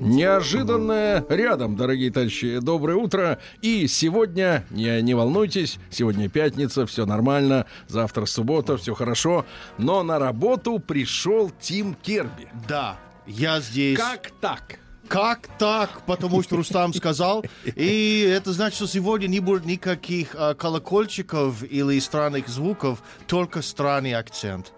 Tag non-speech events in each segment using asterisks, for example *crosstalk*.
Неожиданное рядом, дорогие товарищи. Доброе утро. И сегодня, не, не волнуйтесь, сегодня пятница, все нормально. Завтра суббота, все хорошо. Но на работу пришел Тим Керби. Да, я здесь. Как так? Как так? Потому что Рустам сказал. И это значит, что сегодня не будет никаких а, колокольчиков или странных звуков, только странный акцент.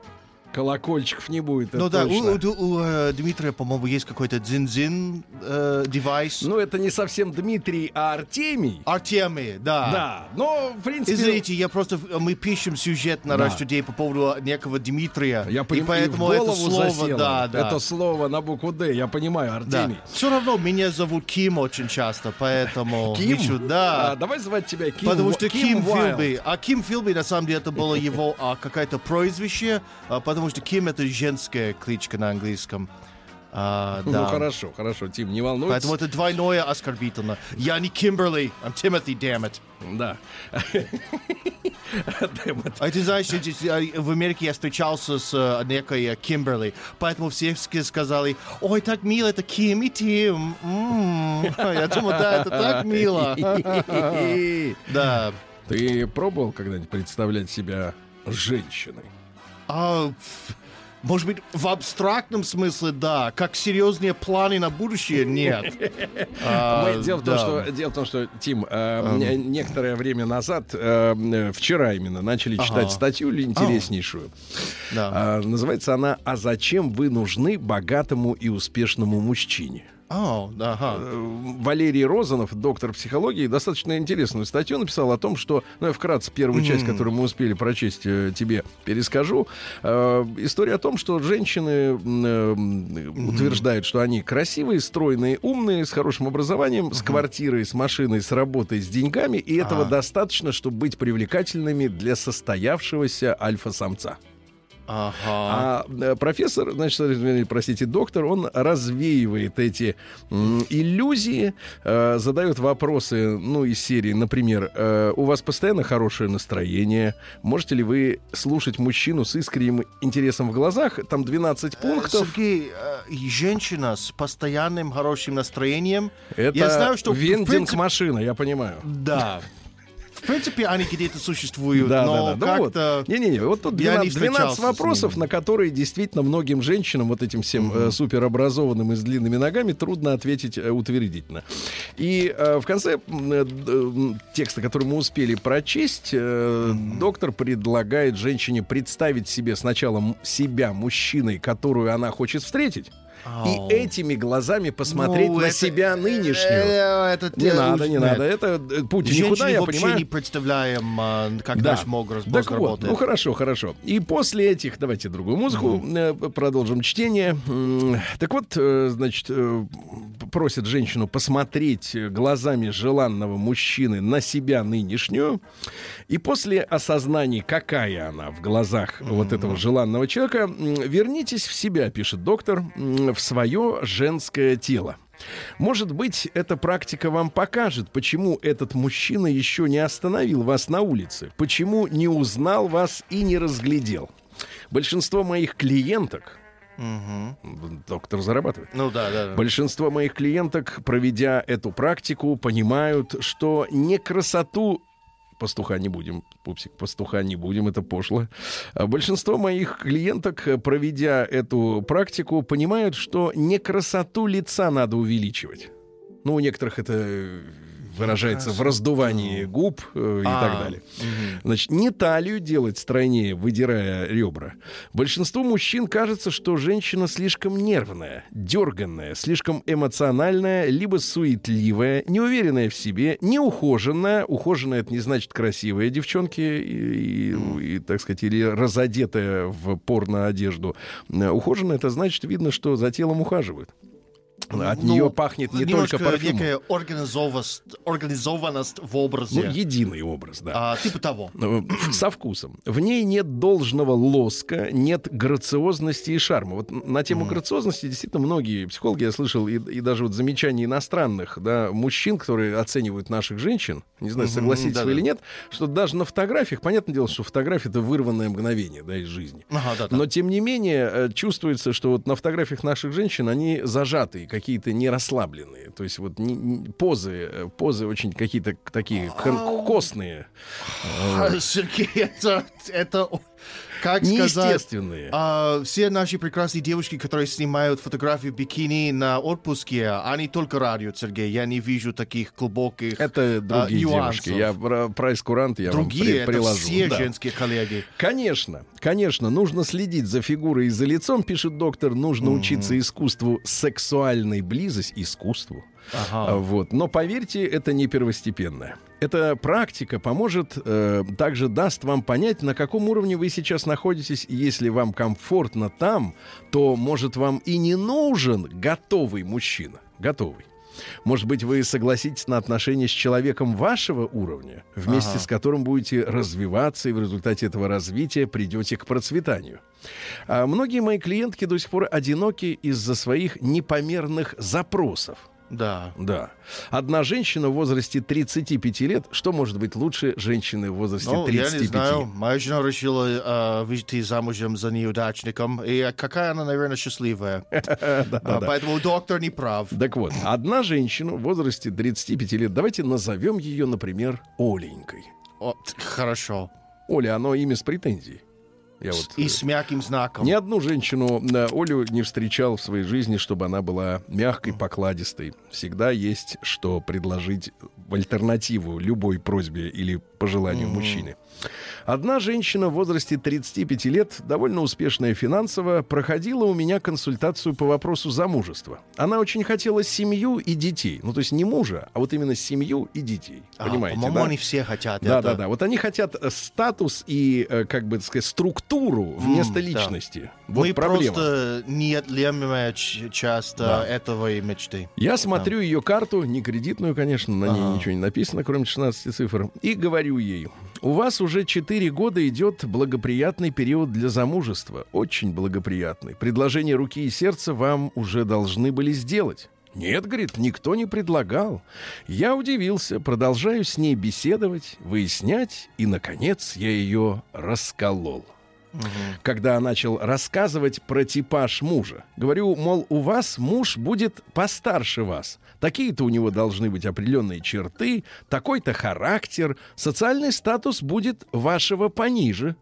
Колокольчиков не будет. Ну да, у, точно. у- у, э, Дмитрия, по-моему, есть какой-то дзин-дзин э, девайс. Ну, это не совсем Дмитрий, а Артемий. Артемий, да. Да, но, в принципе... Извините, я просто мы пишем сюжет на Да. Today по поводу некого Дмитрия. Я и понимаю, поэтому и это слово, засело. да, да. Это слово на букву «Д», я понимаю, да. Артемий. Все равно меня зовут Ким очень часто, поэтому... *laughs* Ким? пишут, да. А, давай звать тебя Ким. Потому что Ким, Уайлд. Филби, а Ким Филби на самом деле это было *laughs* его а, какое-то прозвище, а, потому что Ким это женская кличка на английском. А, да. Ну, хорошо, хорошо, Тим, не волнуйся. Поэтому это двойное оскорбительно. Я не Кимберли, I'm Timothy, damn it. Да. А ты знаешь, а, в Америке я встречался с э, некой э, Кимберли, поэтому все сказали, ой, так мило, это Ким и Тим. М. Я думаю, да, это так мило. *laughs* Да. Ты пробовал когда-нибудь представлять себя женщиной? А, может быть, в абстрактном смысле, да. Как серьезные планы на будущее, нет. *laughs* А, дело, в том, что, дело в том, что, Тим, э, не- некоторое время назад, э, э, вчера именно, начали читать статью интереснейшую. А, называется она «А зачем вы нужны богатому и успешному мужчине?» Да, ага. Э, Валерий Розанов, доктор психологии, достаточно интересную статью написал о том, что, ну, я вкратце первую часть, которую мы успели прочесть, э, тебе перескажу. Э, История о том, что женщины э, утверждают, что они красивые, стройные, умные, с хорошим образованием, с квартирой, с машиной, с работой, с деньгами, и этого А. достаточно, чтобы быть привлекательными для состоявшегося альфа-самца. Ага. А э, профессор, значит, простите, доктор, он развеивает эти иллюзии, э, задает вопросы, ну, из серии, например, э, у вас постоянно хорошее настроение, можете ли вы слушать мужчину с искренним интересом в глазах, там 12 пунктов. Сергей, женщина с постоянным хорошим настроением. Это я знаю, что в вендинг принципе- машина, я понимаю. Да. В принципе, они где-то существуют, Да, но да, да. Ну как-то... Не-не-не, вот тут я 12, не 12 встречался с вопросов, на которые действительно многим женщинам, вот этим всем э, суперобразованным и с длинными ногами, трудно ответить э, утвердительно. И э, в конце э, м, текста, который мы успели прочесть, э, доктор предлагает женщине представить себе сначала себя мужчиной, которую она хочет встретить, Ау. и этими глазами посмотреть Ну, на это- себя нынешнюю. Э, это Не надо, не нет. надо. Это э, путь Женщины никуда, я вообще понимаю. не представляем, а, как Да. наш мозг, Так мозг вот, работает. ну хорошо, хорошо. И после этих, давайте другую музыку, э, продолжим чтение. Так вот, э, значит, э, просит женщину посмотреть э, глазами желанного мужчины на себя нынешнюю. И после осознания, какая она в глазах вот этого желанного человека, вернитесь в себя, пишет доктор, в свое женское тело. Может быть, эта практика вам покажет, почему этот мужчина еще не остановил вас на улице, почему не узнал вас и не разглядел. Большинство моих клиенток, доктор зарабатывает, Ну да, да. да. Большинство моих клиенток, проведя эту практику, понимают, что не красоту пастуха не будем, пупсик, пастуха не будем, это пошло. А большинство моих клиенток, э, проведя эту практику, понимают, что не красоту лица надо увеличивать. Ну, у некоторых это э, выражается в раздувании губ э, и А, так далее. Значит, не талию делать стройнее, выдирая ребра. Большинству мужчин кажется, что женщина слишком нервная, дерганная, слишком эмоциональная, либо суетливая, неуверенная в себе, неухоженная. Ухоженная — это не значит красивая девчонки и, и- и, так сказать, или разодетая в порно-одежду. Э, Ухоженная — это значит, видно, что за телом ухаживают. От Ну, нее пахнет не только парфюмом. некая организованность, организованность в образе. Ну, единый образ, да. А, типа того. Э, Со вкусом. В ней нет должного лоска, нет грациозности и шарма. Вот на тему грациозности действительно многие психологи, я слышал, и, и даже вот замечания иностранных да, мужчин, которые оценивают наших женщин, не знаю, согласитесь да-да. вы или нет, что даже на фотографиях, понятное дело, что фотография это вырванное мгновение да, из жизни. Ага, да, да. Но тем не менее э, чувствуется, что вот на фотографиях наших женщин они зажатые, какие-то не расслабленные. То есть вот не- не- позы, э, позы очень какие-то такие костные, Сергей, это, это как сказать... неестественные. а, все наши прекрасные девушки, которые снимают фотографии бикини на отпуске, они только радуют, Сергей. Я не вижу таких глубоких... Это другие нюансов. девушки. Я про прайс-курант я Другие, вам при- это приложу. все Да. женские коллеги. Конечно, конечно, нужно следить за фигурой и за лицом, пишет доктор. Нужно учиться искусству сексуальной близости, искусству. А, Вот. Но поверьте, это не первостепенное. Эта практика поможет, э, также даст вам понять, на каком уровне вы сейчас находитесь. И Если вам комфортно там, то, может, вам и не нужен готовый мужчина. Готовый. Может быть, вы согласитесь на отношения с человеком вашего уровня, вместе Ага. с которым будете развиваться, и в результате этого развития придете к процветанию. А многие мои клиентки до сих пор одиноки из-за своих непомерных запросов. Да. Да. Одна женщина в возрасте 35 лет, что может быть лучше женщины в возрасте Ну, я 35? не знаю. Моя жена решила э, выйти замужем за неудачником. И э, какая она, наверное, счастливая. *laughs* А, Поэтому доктор не прав. Так вот, одна женщина в возрасте 35 лет, давайте назовем ее, например, Оленькой. О, хорошо. Оля, оно имя с претензией. Я вот, И э, с мягким знаком. Ни одну женщину э, Олю не встречал в своей жизни, чтобы она была мягкой, покладистой. Всегда есть что предложить в альтернативу любой просьбе или пожеланию мужчины. Одна женщина в возрасте 35 лет, довольно успешная финансово, проходила у меня консультацию по вопросу замужества. Она очень хотела семью и детей. Ну, то есть не мужа, а вот именно семью и детей. А, Понимаете, По-моему, да? они все хотят Да, это. да, да. Вот они хотят э, статус и, э, как бы так сказать, структуру вместо да. личности. Вот Мы проблема. просто неотъемлемая ч- часть э, Да. этого и мечты. Я смотрю ее карту, не кредитную, конечно, на ней Ага. Ничего не написано, кроме 16 цифр, и говорю ей, у вас уже 4 года идет благоприятный период для замужества, очень благоприятный. Предложение руки и сердца вам уже должны были сделать. Нет, говорит, никто не предлагал. Я удивился, продолжаю с ней беседовать, выяснять, и, наконец, я ее расколол когда начал рассказывать про типаж мужа. Говорю, мол, у вас муж будет постарше вас. Такие-то у него должны быть определенные черты, такой-то характер, социальный статус будет вашего пониже.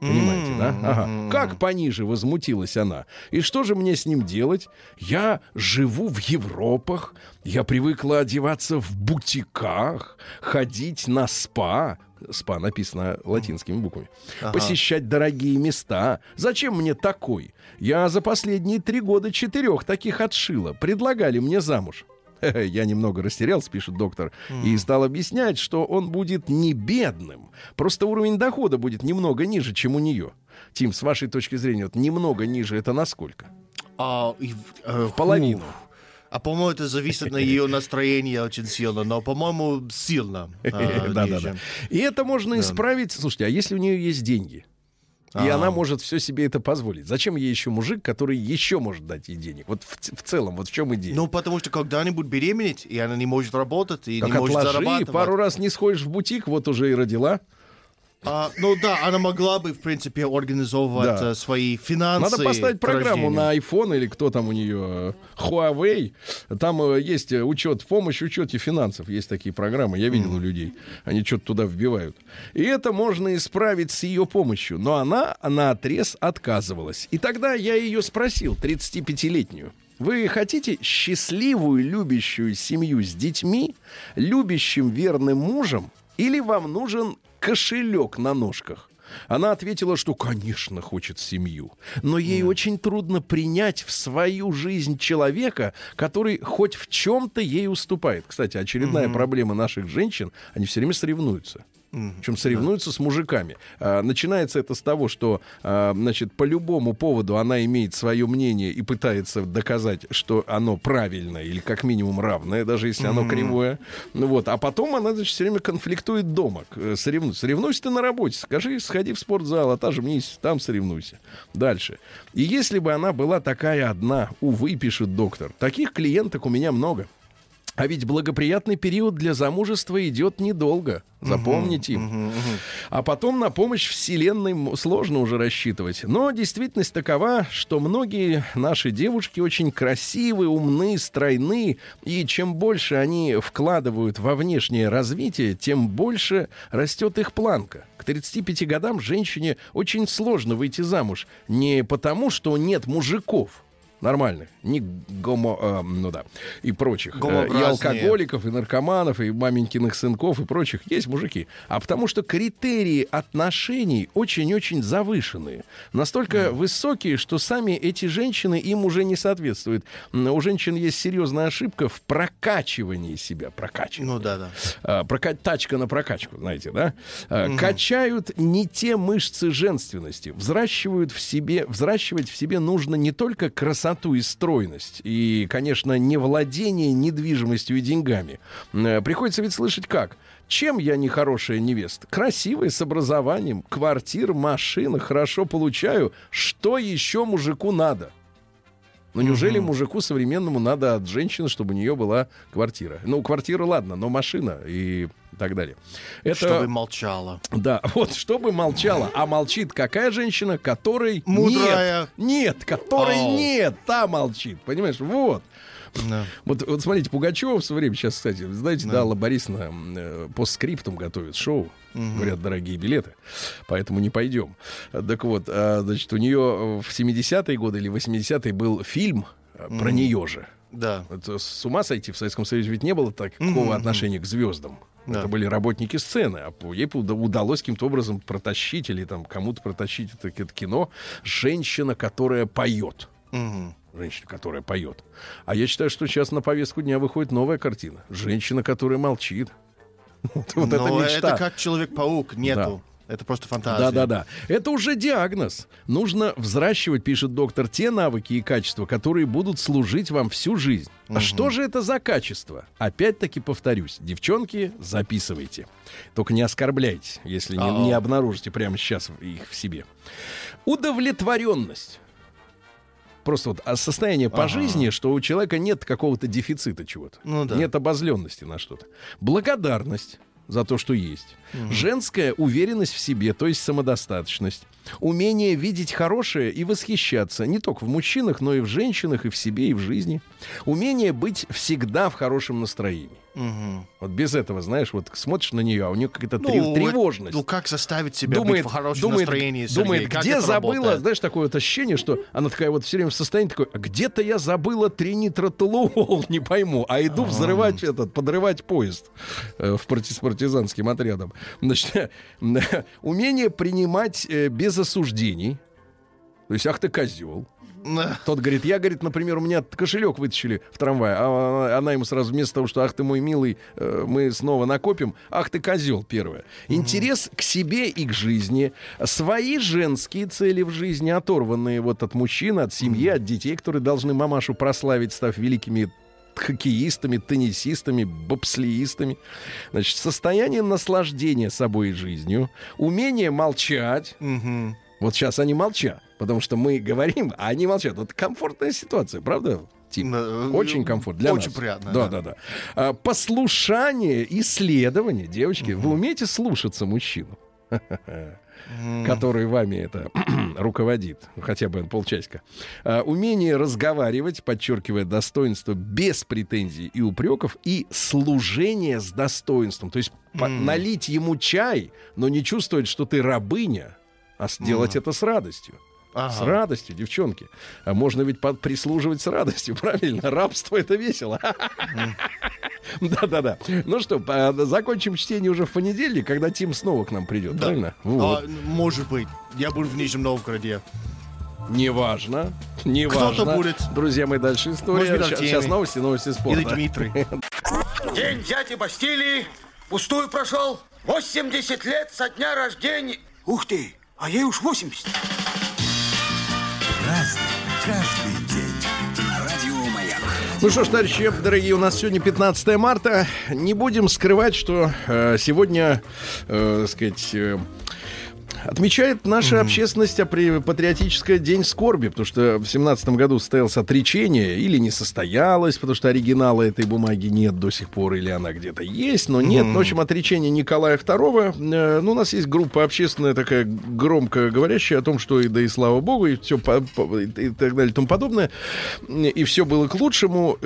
Понимаете, да? Ага. Как пониже возмутилась она. И что же мне с ним делать? Я живу в Европах, я привыкла одеваться в бутиках, ходить на спа. Спа написано латинскими буквами. Посещать дорогие места. Зачем мне такой? Я за последние три года четырех таких отшила. Предлагали мне замуж. *laughs* Я немного растерялся, пишет доктор, и стал объяснять, что он будет не бедным. Просто уровень дохода будет немного ниже, чем у нее. Тим, с вашей точки зрения, вот немного ниже это насколько? А, и в- э, В половину. фу. А по-моему, это зависит на ее настроение очень сильно, но, по-моему, сильно. Да, да, да. И это можно исправить. Слушайте, а если у нее есть деньги? И А. она может все себе это позволить. Зачем ей еще мужик, который еще может дать ей денег? Вот в, в целом, вот в чем идея? Ну, потому что когда-нибудь беременеть, и она не может работать, и так не может отложи, зарабатывать. пару раз не сходишь в бутик, вот уже и родила. А, ну да, она могла бы, в принципе, организовывать Да. э, свои финансы. Надо поставить программу на iPhone или кто там у нее, э, Huawei. Там э, есть учет, помощь в учете финансов. Есть такие программы, я видел у людей. Они что-то туда вбивают. И это можно исправить с ее помощью. Но она на отрез отказывалась. И тогда я ее спросил, 35-летнюю. Вы хотите счастливую, любящую семью с детьми, любящим верным мужем, или вам нужен кошелек на ножках? Она ответила, что, конечно, хочет семью, но ей очень трудно принять в свою жизнь человека, который хоть в чем-то ей уступает. Кстати, очередная проблема наших женщин, они все время соревнуются. Причем соревнуются с мужиками. А, начинается это с того, что, а, значит, по любому поводу она имеет свое мнение и пытается доказать, что оно правильное или как минимум равное, даже если оно кривое. Ну вот. А потом она, значит, все время конфликтует дома, к- соревнуется. Соревнуйся ты на работе. Скажи, сходи в спортзал, отожмись, там соревнуйся. Дальше. И если бы она была такая одна, увы, пишет доктор, таких клиенток у меня много. А ведь благоприятный период для замужества идет недолго. Запомните. А потом на помощь Вселенной сложно уже рассчитывать. Но действительность такова, что многие наши девушки очень красивые, умны, стройны. И чем больше они вкладывают во внешнее развитие, тем больше растет их планка. К 35 годам женщине очень сложно выйти замуж. Не потому, что нет мужиков, нормальных, не гомо, э, ну да, и прочих, э, и алкоголиков, и наркоманов, и маменькиных сынков, и прочих, есть мужики. А потому что критерии отношений очень-очень завышенные. Настолько высокие, что сами эти женщины им уже не соответствуют. У женщин есть серьезная ошибка в прокачивании себя. Прокачивании. Ну да, да. А, прока- тачка на прокачку, знаете, да? А, Качают не те мышцы женственности, взращивают в себе, взращивать в себе нужно не только красоту и стройность, и, конечно, не владение недвижимостью и деньгами. Э, Приходится ведь слышать как? Чем я не хорошая невеста? Красивая, с образованием, квартира, машина, хорошо получаю. Что еще мужику надо? Ну неужели мужику современному надо от женщины, чтобы у нее была квартира? Ну, квартира, ладно, но машина и так далее. Это, Чтобы молчала. да, *laughs* вот, чтобы молчала. А молчит какая женщина, которой Мудрая. нет, нет, которой Ау. нет, та молчит, понимаешь? Вот. Да. Вот, вот смотрите, Пугачева в свое время, сейчас, кстати, знаете, да, Алла Борисовна э, постскриптум готовит шоу. Говорят, дорогие билеты, поэтому не пойдем. Так вот, а, значит, у нее в 70-е годы или 80-е был фильм э, про нее же. Да. Это с ума сойти в Советском Союзе ведь не было такого отношения к звездам. Да. Это были работники сцены, а ей уда- удалось каким-то образом протащить или там кому-то протащить это, это кино женщина, которая поет. Мгм. Женщина, которая поет. А я считаю, что сейчас на повестку дня выходит новая картина. Женщина, которая молчит. Вот, *laughs* вот это Но мечта. это как Человек-паук, нету. Это просто фантазия. Да, да, да. Это уже диагноз. Нужно взращивать, пишет доктор, те навыки и качества, которые будут служить вам всю жизнь. А что же это за качество? Опять-таки повторюсь, девчонки, записывайте. Только не оскорбляйте, если не, не обнаружите прямо сейчас их в себе. Удовлетворенность. Просто вот а состояние по Ага. жизни, что у человека нет какого-то дефицита чего-то. Ну да. Нет обозленности на что-то. Благодарность за то, что есть. Женская уверенность в себе, то есть самодостаточность. Умение видеть хорошее и восхищаться не только в мужчинах, но и в женщинах, и в себе, и в жизни. Умение быть всегда в хорошем настроении. Мгм. Вот без этого, знаешь, вот смотришь на нее, а у нее какая-то Ну, трев- тревожность. Ну, как заставить себя думает, быть в хорошем думает, настроении, Сергей? думает, Как где забыла, работает? знаешь, такое вот ощущение, что она такая вот все время в состоянии такой, «А где-то я забыла тринитротолуол, *laughs* не пойму, а иду взрывать этот, подрывать поезд э, в парти- с партизанским отрядом. Значит, *laughs* умение принимать э, без осуждений, то есть, ах ты козел. Тот говорит, я, говорит, например, у меня кошелек вытащили в трамвае, а она, ему сразу вместо того, что, ах ты мой милый, э, мы снова накопим, ах ты козел, первое. Интерес к себе и к жизни, свои женские цели в жизни, оторванные вот от мужчин, от семьи, от детей, которые должны мамашу прославить, став великими хоккеистами, теннисистами, бобслеистами. Значит, состояние наслаждения собой и жизнью, умение молчать, Мгм. вот сейчас они молчат, потому что мы говорим, а они молчат. Вот комфортная ситуация, правда? Тим? Да, Очень комфортно для очень нас. приятно, Да, да. да, да. А, послушание, исследование, девочки, вы умеете слушаться мужчину, который вами это *clears throat* руководит, хотя бы полчасика. А, умение разговаривать, подчеркивая достоинство без претензий и упреков, и служение с достоинством. То есть налить ему чай, но не чувствовать, что ты рабыня, а сделать это с радостью. Ага. С радостью, девчонки. А можно ведь под- прислуживать с радостью, *laughs* правильно? Рабство это весело. *laughs* Да-да-да. Ну что, закончим чтение уже в понедельник, когда Тим снова к нам придет, правильно? А, может быть. Я буду в Нижнем Новгороде. Неважно. Неважно. Кто-то будет. Друзья мои, дальше история. Может Артемий. сейчас новости, новости спорта. Или Дмитрий. *laughs* День дяди Бастилии пустую прошел. 80 лет со дня рождения. Ух ты, а ей уж 80. Ну что ж, товарищи, дорогие, у нас сегодня 15 марта. Не будем скрывать, что э, сегодня, э, сказать, э, отмечает наша общественность при патриотическое день скорби, потому что в семнадцатом году состоялось отречение или не состоялось, потому что оригинала этой бумаги нет до сих пор, или она где-то есть, но нет. Ну, в общем, отречение Николая II. Э, ну, у нас есть группа общественная такая громко говорящая о том, что и да и слава богу, и все и так далее и тому подобное. И все было к лучшему.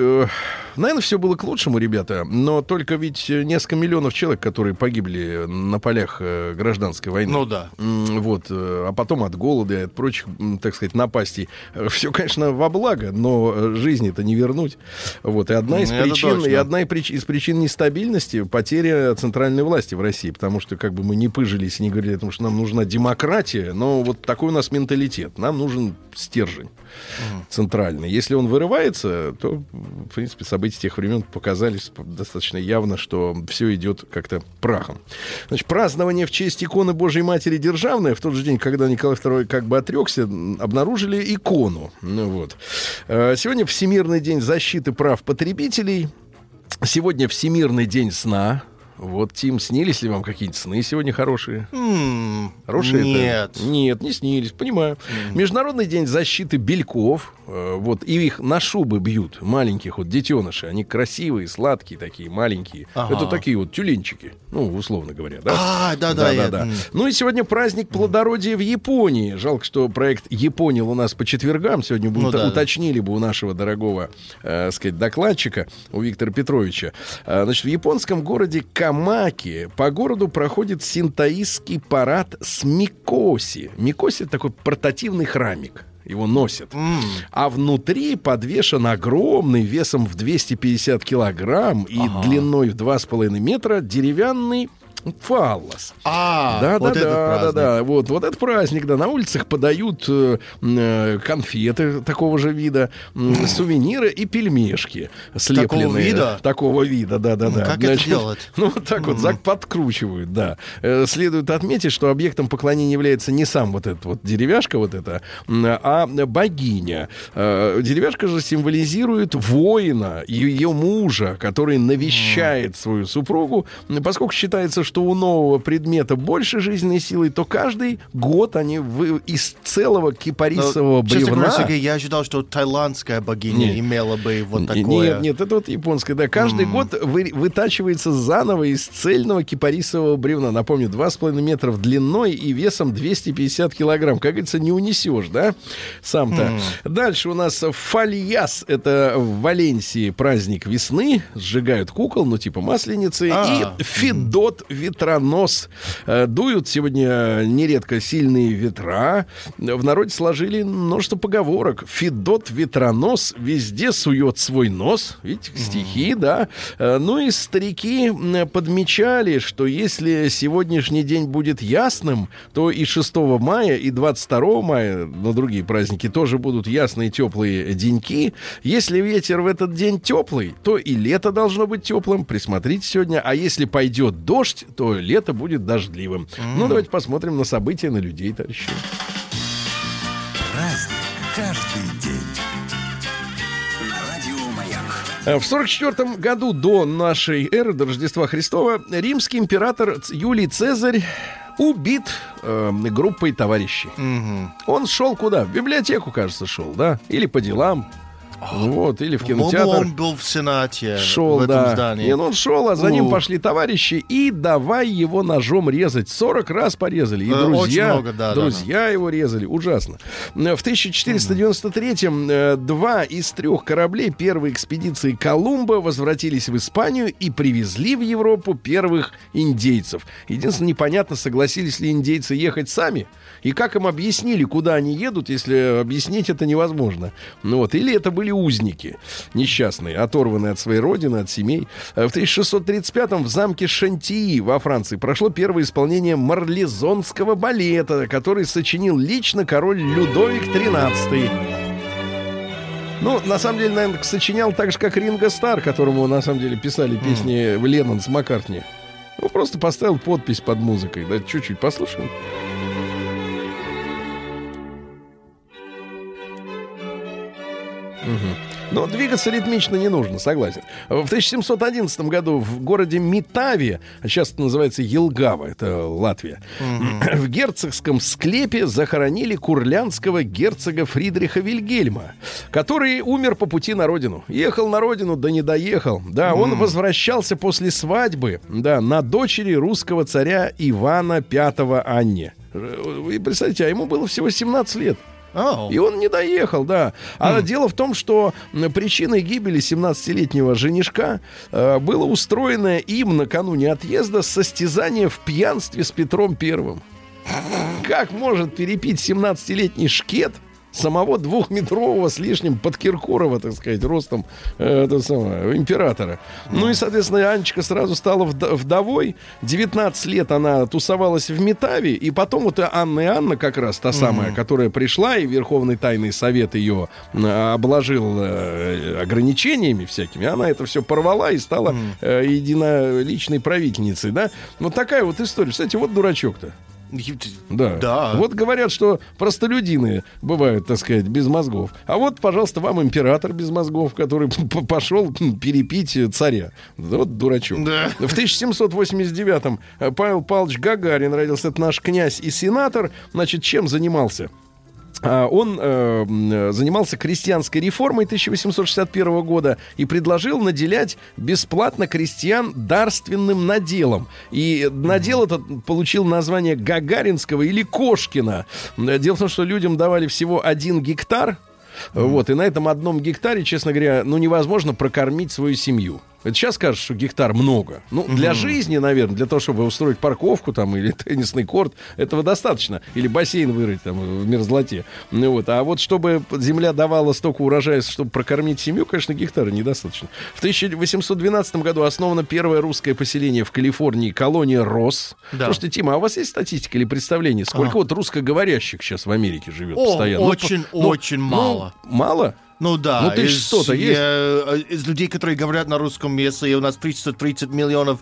Э, Наверное, все было к лучшему, ребята, но только ведь несколько миллионов человек, которые погибли на полях э, гражданской войны. Ну да. Вот, э, а потом от голода и от прочих, так сказать, напастей. Все, конечно, во благо, но э, жизни это не вернуть. Вот, и одна из Ну, причин, и одна из причин нестабильности потеря центральной власти в России, потому что как бы мы не пыжились не говорили о том, что нам нужна демократия, но вот такой у нас менталитет. Нам нужен стержень центральный. Если он вырывается, то, в принципе, события тех времен показали достаточно явно, что все идет как-то прахом. Значит, празднование в честь иконы Божьей Матери Державная в тот же день, когда Николай II как бы отрекся, обнаружили икону. Ну, вот. Э, Сегодня Всемирный день защиты прав потребителей. Сегодня Всемирный день сна. Вот, Тим, снились ли вам какие-нибудь сны сегодня хорошие? М, Хорошие это? Нет. Нет, не снились, понимаю. Международный день защиты бельков. э, Вот, и их на шубы бьют, маленьких вот детенышей. Они красивые, сладкие такие, маленькие. Ага. Это такие вот тюленчики, ну, условно говоря, да? А, да-да, да. м. Ну и сегодня праздник плодородия в Японии. Жалко, что проект Японил у нас по четвергам. Сегодня бы Ну да. уточнили бы у нашего дорогого, э, сказать, докладчика, у Виктора Петровича. А, Значит, в японском городе Камаки по городу проходит синтаистский парад с Микоси. Микоси — это такой портативный храмик. Его носят. А внутри подвешен огромный, весом в 250 килограмм и длиной в 2,5 метра деревянный фаллос. А, Да, вот да, этот да, да, праздник. да. Вот, вот этот праздник, да. На улицах подают э, э, конфеты такого же вида, м, сувениры и пельмешки слепленные. вида? Такого вида, да, да, да. как это делать? *laughs* Ну, вот так вот зак подкручивают, да. Э, Следует отметить, что объектом поклонения является не сам вот этот вот деревяшка вот эта, а богиня. Э, Деревяшка же символизирует воина, ее мужа, который навещает свою супругу. Поскольку считается, что у нового предмета больше жизненной силы, то каждый год они вы- из целого кипарисового Ну, Честно говоря, бревна... Я ожидал, что тайландская богиня Нет. имела бы вот такое. Нет, нет, это вот японская, да. Каждый год вы- вытачивается заново из цельного кипарисового бревна. Напомню, 2,5 метров длиной и весом 250 килограмм. Как говорится, не унесешь, да, сам-то. Дальше у нас Фальяс. Это в Валенсии праздник весны. Сжигают кукол, ну типа масленицы. А. И Федот Ветронос. Э, Дуют сегодня нередко сильные ветра. В народе сложили множество поговорок. Федот Ветронос везде сует свой нос. Видите, стихи, да. Э, Ну и старики подмечали, что если сегодняшний день будет ясным, то и 6 мая, и 22 мая на другие праздники тоже будут ясные теплые деньки. Если ветер в этот день теплый, то и лето должно быть теплым. Присмотрите сегодня. А если пойдет дождь, то лето будет дождливым. Ну, давайте посмотрим на события, на людей, товарищи. Праздник каждый день. Э, В 44 году до нашей эры, до Рождества Христова, римский император Юлий Цезарь убит э, группой товарищей. Он шел куда? В библиотеку, кажется, шел, да? Или по делам. Вот, или в кинотеатр. он был в Сенате Шел, в этом да. здании. И он шел, а за ним пошли товарищи и давай его ножом резать. 40 раз порезали. И Э, друзья, много, да, да, друзья его резали. Ужасно. В 1493-м э, два из трех кораблей первой экспедиции Колумба возвратились в Испанию и привезли в Европу первых индейцев. Единственное, непонятно, согласились ли индейцы ехать сами, и как им объяснили, куда они едут, если объяснить это невозможно. Ну вот, или это были узники несчастные, оторванные от своей родины, от семей. Э, В 1635-м в замке Шантии во Франции прошло первое исполнение марлезонского балета, который сочинил лично король Людовик XIII. Ну, на самом деле, наверное, сочинял так же, как Ринго Стар, которому, на самом деле, писали песни Леннон с Маккартни. Ну, просто поставил подпись под музыкой. Да, чуть-чуть послушаем. Но двигаться ритмично не нужно, согласен. В 1711 году в городе Митаве, а сейчас это называется Елгава, это Латвия, в герцогском склепе захоронили курлянского герцога Фридриха Вильгельма, который умер по пути на родину. Ехал на родину, да не доехал. Да, он возвращался после свадьбы, да, на дочери русского царя Ивана V Анне. Вы представляете, а ему было всего 17 лет. Oh. И он не доехал, да. А дело в том, что причиной гибели 17-летнего женишка э, было устроенное им накануне отъезда состязание в пьянстве с Петром Первым. Как может перепить 17-летний шкет самого двухметрового с лишним под Киркорова, так сказать, ростом э, это самое, императора. Ну и, соответственно, Анечка сразу стала вд- вдовой. 19 лет она тусовалась в Метаве, и потом вот Анна и Анна как раз та самая, которая пришла, и Верховный Тайный Совет ее э, обложил э, ограничениями всякими, она это все порвала и стала э, единоличной правительницей, да? Вот такая вот история. Кстати, вот дурачок-то. Да. Да. Вот говорят, что простолюдины бывают, так сказать, без мозгов. А вот, пожалуйста, вам император без мозгов, который пошел перепить царя. Вот дурачок. Да. В 1789-м э, Павел Павлович Гагарин родился. Это наш князь и сенатор. Значит, чем занимался? А, Он э, занимался крестьянской реформой 1861 года и предложил наделять бесплатно крестьян дарственным наделом. И надел этот получил название Гагаринского или Кошкина. Дело в том, что людям давали всего один гектар. Вот, и на этом одном гектаре, честно говоря, ну невозможно прокормить свою семью. Это сейчас скажешь, что гектар много. Ну, для жизни, наверное, для того, чтобы устроить парковку там или *laughs* теннисный корт, этого достаточно. Или бассейн вырыть там в мерзлоте. Ну, вот. А вот чтобы земля давала столько урожая, чтобы прокормить семью, конечно, гектара недостаточно. В 1812 году основано первое русское поселение в Калифорнии, колония Рос. Да. Слушайте, Тима, а у вас есть статистика или представление, сколько вот русскоговорящих сейчас в Америке живет О, постоянно? Ну, очень, по- ну, очень ну, мало. Ну да. Ну, тысяч из- сто-то есть? я- из людей, которые говорят на русском, если у нас 330 миллионов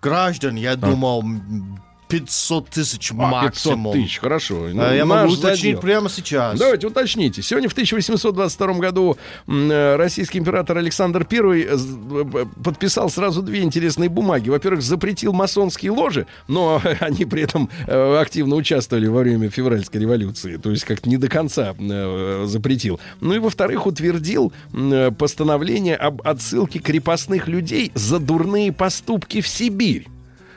граждан, я думал, м, 500 тысяч А, максимум. 500 тысяч, хорошо. Ну, А я могу уточнить задел. прямо сейчас. Давайте уточните. Сегодня в 1822 году э, российский император Александр I э, э, подписал сразу две интересные бумаги. Во-первых, запретил масонские ложи, но *laughs* они при этом э, активно участвовали во время февральской революции, то есть как-то не до конца э, запретил. Ну и во-вторых, утвердил э, постановление об отсылке крепостных людей за дурные поступки в Сибирь.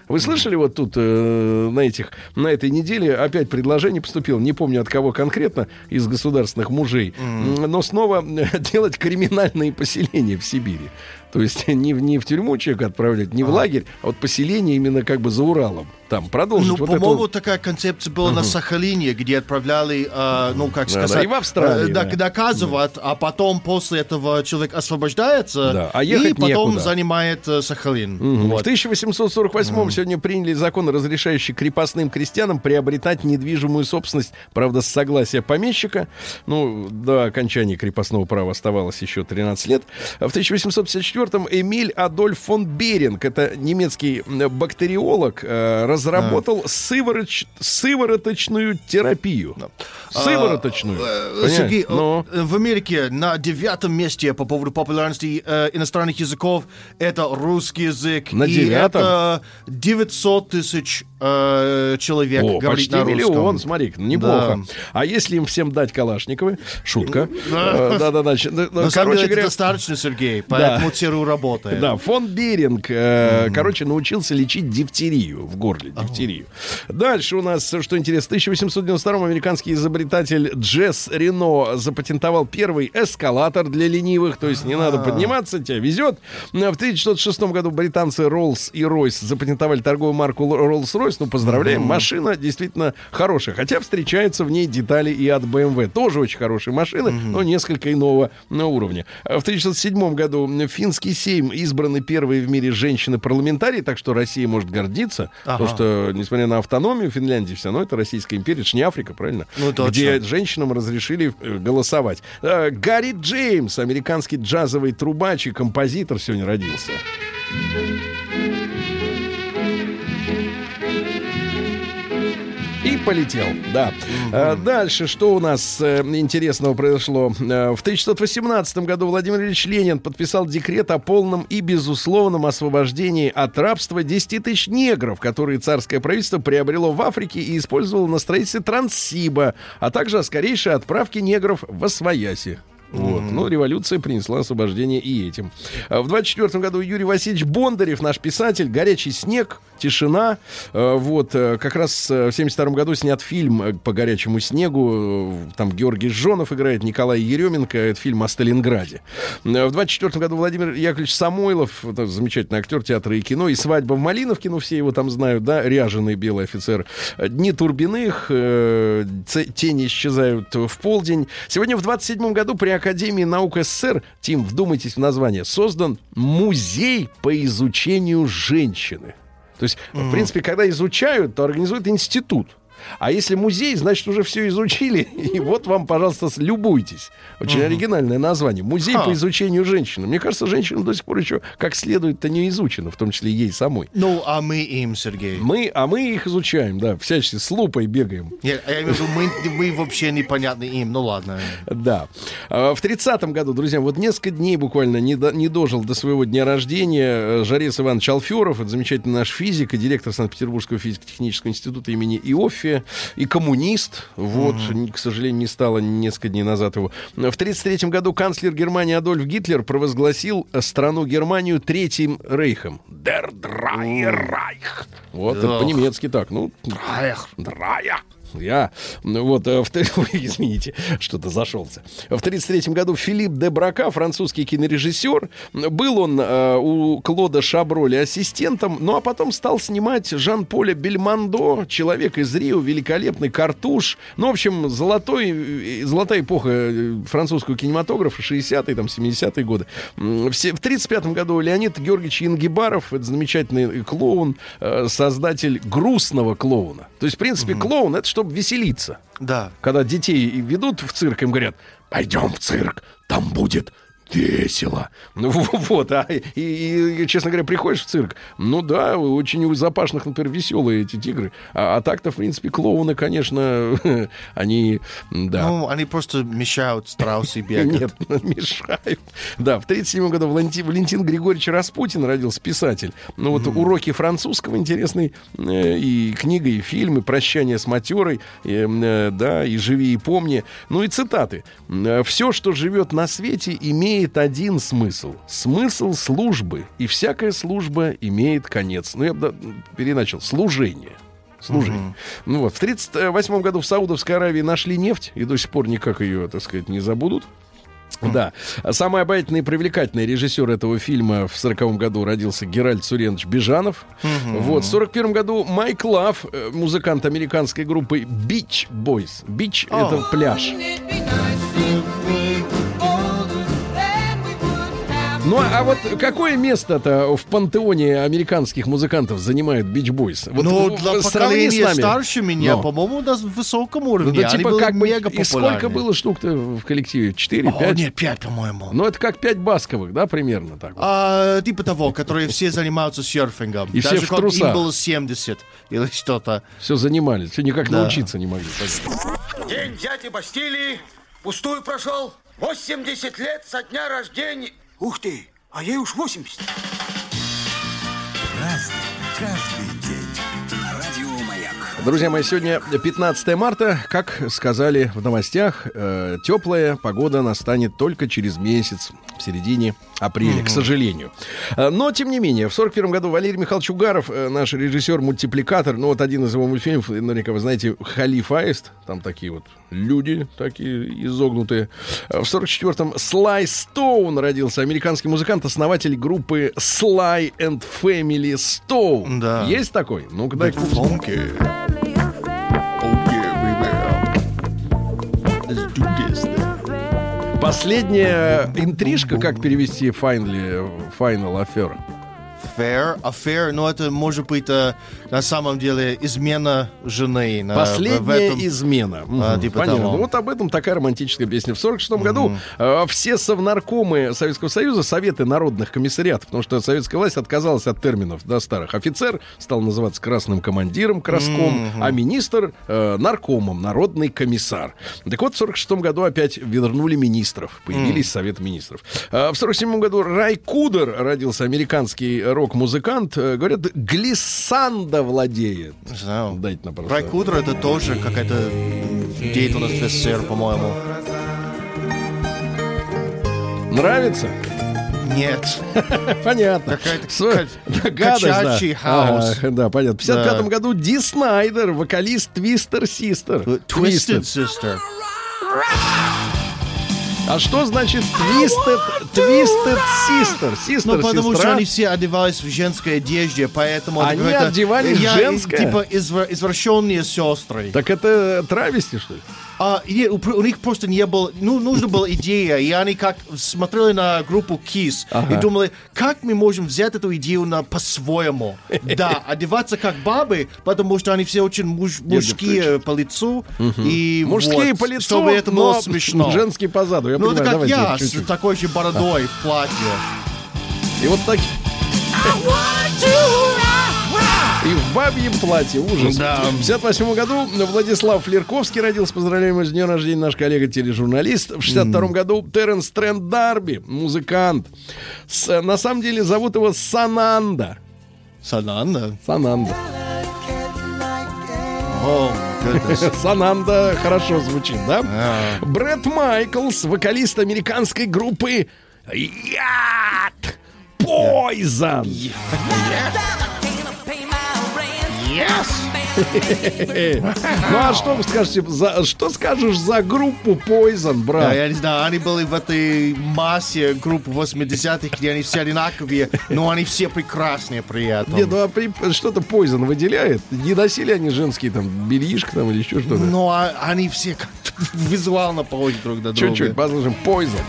Вы слышали вот тут э, на этих на этой неделе опять предложение поступило, не помню от кого конкретно из государственных мужей, м, но снова *laughs* делать криминальные поселения в Сибири. То есть *laughs* не в, не в тюрьму человека отправлять, не в лагерь, а вот поселение именно как бы за Уралом. Там продолжить Ну, вот по-моему, эту- такая концепция была на Сахалине, где отправляли, э, ну, как Да, да, сказать, и в Австралии, э, да, да. доказывать, а потом после этого человек освобождается Да, а и потом некуда. занимает э, Сахалин. В Вот. 1848 сегодня приняли закон, разрешающий крепостным крестьянам приобретать недвижимую собственность, правда, с согласия помещика. Ну, до окончания крепостного права оставалось еще 13 лет. В 1854-м Эмиль Адольф фон Беринг, это немецкий бактериолог, э, разработал сывороч- сывороточную терапию. Сывороточную. Э, Понимаете? Сергей, Но- э, в Америке на девятом месте по поводу популярности э, иностранных языков это русский язык. На девятом? это 900 тысяч э, человек О, говорит почти на русском. миллион, смотри, неплохо. Да. А если им всем дать Калашниковы, шутка. Э, Да-да-да. ну, На самом деле это достаточно, Сергей, *laughs* поэтому ЦРУ работает. да, фон Беринг, э, короче, научился лечить дифтерию в горле, дифтерию. Дальше у нас, что интересно, в 1892 американский изобретатель Джесс Рено запатентовал первый эскалатор для ленивых, то есть не надо подниматься, тебя везет. В 1906 году британцы Rolls и Royce запатентовали торговую марку Rolls-Royce. Ну, поздравляем, машина действительно хорошая, хотя встречаются в ней детали и от BMW. Тоже очень хорошие машины, но несколько иного на уровне. В 1907 году финский сейм избраны первые в мире женщины-парламентарии, так что Россия может гордиться, потому что, несмотря на автономию Финляндии, все равно это Российская империя, это не Африка, правильно? Ну, точно. Где женщинам разрешили э, голосовать. Э, Гарри Джеймс, американский джазовый трубач и композитор, сегодня родился. Полетел, да. А, дальше, что у нас э, интересного произошло? Э, в 1618 году Владимир Ильич Ленин подписал декрет о полном и безусловном освобождении от рабства 10 тысяч негров, которые царское правительство приобрело в Африке и использовало на строительстве Транссиба, а также о скорейшей отправке негров в Освояси. Вот. Ну, революция принесла освобождение и этим. А В 24 году Юрий Васильевич Бондарев, наш писатель, «Горячий снег», «Тишина». э, Вот, э, как раз э, в 72 году снят фильм э, по «Горячему снегу». Там Георгий Жонов играет, Николай Еременко. Это фильм о Сталинграде. В 24 году Владимир Яковлевич Самойлов, замечательный актер театра и кино, и «Свадьба в Малиновке», ну, все его там знают, да, ряженый белый офицер. «Дни Турбиных», э, «Ц- «Тени исчезают в полдень». Сегодня в 27 году при Академии наук СССР, Тим, вдумайтесь в название, создан музей по изучению женщины. То есть, в принципе, когда изучают, то организуют институт. А если музей, значит, уже все изучили. *laughs* И вот вам, пожалуйста, любуйтесь. Очень оригинальное название. Музей Ха. по изучению женщины. Мне кажется, женщина до сих пор еще как следует-то не изучена, в том числе ей самой. Ну, а мы им, Сергей. Мы, а мы их изучаем, да, всячески с лупой бегаем. Я, я имею в виду, мы, мы вообще непонятны им. Ну ладно. Да. А, В 30-м году, друзья, вот несколько дней буквально не, до- не дожил до своего дня рождения э, Жарес Иванович Алферов, это замечательный наш физик и директор Санкт-Петербургского физико-технического института имени Иоффе, и коммунист. Вот, н- к сожалению, не стало несколько дней назад его. В 33 году канцлер Германии Адольф Гитлер провозгласил страну Германию Третьим Рейхом. Der Dreie Reich. Вот, это по-немецки так. Ну, Драйх. Драя. Я, ну вот, э, в, *laughs* Ой, извините, что-то зашелся. В 1933 году Филипп де Брака, французский кинорежиссер, был он э, у Клода Шаброли ассистентом, ну а потом стал снимать Жан-Поля Бельмондо, человек из Рио, великолепный картуш. Ну, в общем, золотой, э, золотая эпоха э, французского кинематографа, 60-е, там, 70-е годы. М, В се- в 1935 году Леонид Георгиевич Ингибаров, это замечательный клоун, создатель грустного клоуна. То есть, в принципе, клоун — это чтобы веселиться. Да. Когда детей ведут в цирк, им говорят, пойдем в цирк, там будет весело. Ну *laughs* вот, а и, и, и, честно говоря, приходишь в цирк, ну да, очень у запашных, например, веселые эти тигры. А, а так-то, в принципе, клоуны, конечно, *laughs* они, да. Ну, они просто мешают страусы бегать. Нет, *laughs* мешают. Да, в 1937 году Валентин, Валентин Григорьевич Распутин родился, писатель. Ну вот уроки французского интересный, э, и книга, и фильмы, «Прощание с матерой», э, э, да, и «Живи и помни». Ну и цитаты. «Все, что живет на свете, имеет один смысл. Смысл службы. И всякая служба имеет конец». Ну я бы да, переначал. Служение. Служение. Ну вот, в 1938 году в Саудовской Аравии нашли нефть, и до сих пор никак ее, так сказать, не забудут. Да. А Самый обаятельный и привлекательный режиссер этого фильма в 40 году родился Геральт Суренович Бежанов. Вот. В 41 году Майк Лав, э, музыкант американской группы Beach Boys. Beach — это пляж. Ну, а вот какое место-то в пантеоне американских музыкантов занимает Beach Boys? Вот Ну, в- для поколения нами. старше меня, Но. по-моему, на высоком Ну, уровне. да, Они типа как бы... мега И сколько было штук-то в коллективе? Четыре, пять? нет, пять, по-моему. Ну, это как пять басковых, да, примерно так. А, типа того, которые все занимаются серфингом. И все Даже в как трусах. им было 70 или что-то. Все занимались, все никак Да. научиться не могли. День дяди Бастилии пустую прошел. 80 лет со дня рождения. Ух ты, а ей уж 80. Разный, каждый день. Радио Маяк. Друзья мои, сегодня 15 марта. Как сказали в новостях, э, теплая погода настанет только через месяц, в середине апреля, к сожалению. Э, Но, тем не менее, в 41 году Валерий Михайлович Угаров, э, наш режиссер-мультипликатор, ну вот один из его мультфильмов, наверняка вы знаете, «Халиф Аист», там такие вот люди, такие изогнутые. Э, В 44-м Слай Стоун родился, американский музыкант, основатель группы Sly and Family Stone. Да. Есть такой? Ну-ка, дай. Фонки. Последняя интрижка, как перевести finally, final affair? Affair. Affair, ну это может быть э, на самом деле измена жены. на- в- в Последняя этом- измена. А, типа Понятно. того. Вот об этом такая романтическая песня. В 46 году э, все совнаркомы Советского Союза, советы народных комиссариатов, потому что советская власть отказалась от терминов да, старых. Офицер стал называться красным командиром, краском, а министр э, наркомом, народный комиссар. Так вот, в 46 году опять вернули министров. Появились советы министров. А в 47 году Рай Кудер родился американский рок-музыкант. Э, Говорят, глиссанда владеет. Не знаю. Дайте нам, пожалуйста. Райкудр это тоже какая-то деятельность в СССР, по-моему. Нравится? Нет. *laughs* Понятно. Какая-то С- ка- да, гадость, да. хаос. Ага, да, понятно. В 55 Да. году Ди Снайдер, вокалист Твистер Систер. Twisted Sister. А что значит Twisted, Twisted Sister? Sister, Ну, потому сестра? что они все одевались в женской одежде, поэтому... это Они одевались в Я- женское? Типа извра- извращенные сестры. Так это травести, что ли? А, нет, у, у них просто не было, ну, нужна была идея, и они как смотрели на группу Kiss и думали, как мы можем взять эту идею на по-своему. Да, *laughs* одеваться как бабы, потому что они все очень муж- мужские по лицу. И Мужские вот, по лицу, Чтобы это было смешно. женские по заду. Я Ну, это как давайте я, с такой же бородой в платье. И вот так... И в бабьем платье, ужас. Да. В 58 году Владислав Флерковский родился. Поздравляем его с днем рождения, наш коллега-тележурналист. В 62 году Теренс Трент Дарби, музыкант. С- на самом деле зовут его Сананда. Сананда. Сананда. Goodness. *laughs* Сананда хорошо звучит, да? А. Брэд Майклс, вокалист американской группы Яд. Poison. Ну а что вы скажете, за, что скажешь за группу Poison, Да, брат? я не знаю, они были в этой массе группы 80-х, где они все одинаковые, но они все прекрасные при этом. Нет, ну а при- что-то Poison выделяет? Не носили они женские там бельишко там или еще что-то? Но а- они все как-то *laughs* визуально похожи друг на друга. Чуть-чуть, послушаем Poison.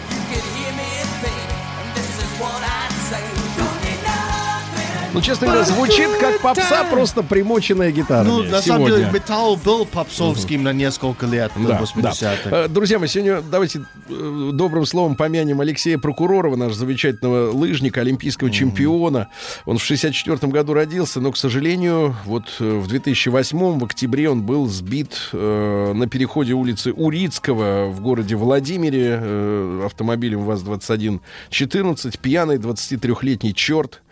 Ну, честно говоря, звучит как попса, просто примоченная гитара. Ну, на самом деле, металл был попсовским на несколько лет до Да, 80-х. да. Э, Друзья мои, сегодня давайте э, добрым словом помянем Алексея Прокуророва, наш замечательного лыжника, олимпийского чемпиона. Он в 64 году родился, но, к сожалению, вот э, в 2008 в октябре он был сбит на переходе улицы Урицкого в городе Владимире автомобилем ВАЗ-2114. Пьяный 23-летний черт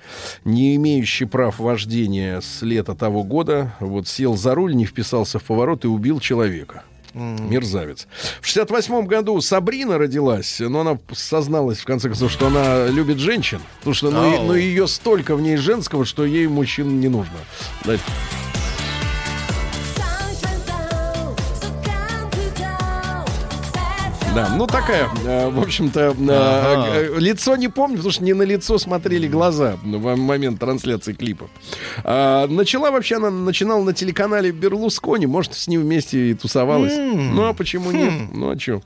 не имеющий прав вождения с лета того года, вот сел за руль, не вписался в поворот и убил человека. Мерзавец. В 68 году Сабрина родилась, но она созналась, в конце концов, что она любит женщин. Потому что ну, и- Ау. ну, ее столько в ней женского, что ей мужчин не нужно. Да, Да, ну такая, э, в общем-то, э, Ага. э, лицо не помню, потому что не на лицо смотрели глаза в момент трансляции клипа. А, начала вообще она начинала на телеканале Берлускони, может, с ним вместе и тусовалась. Ну а почему нет? Ну а что?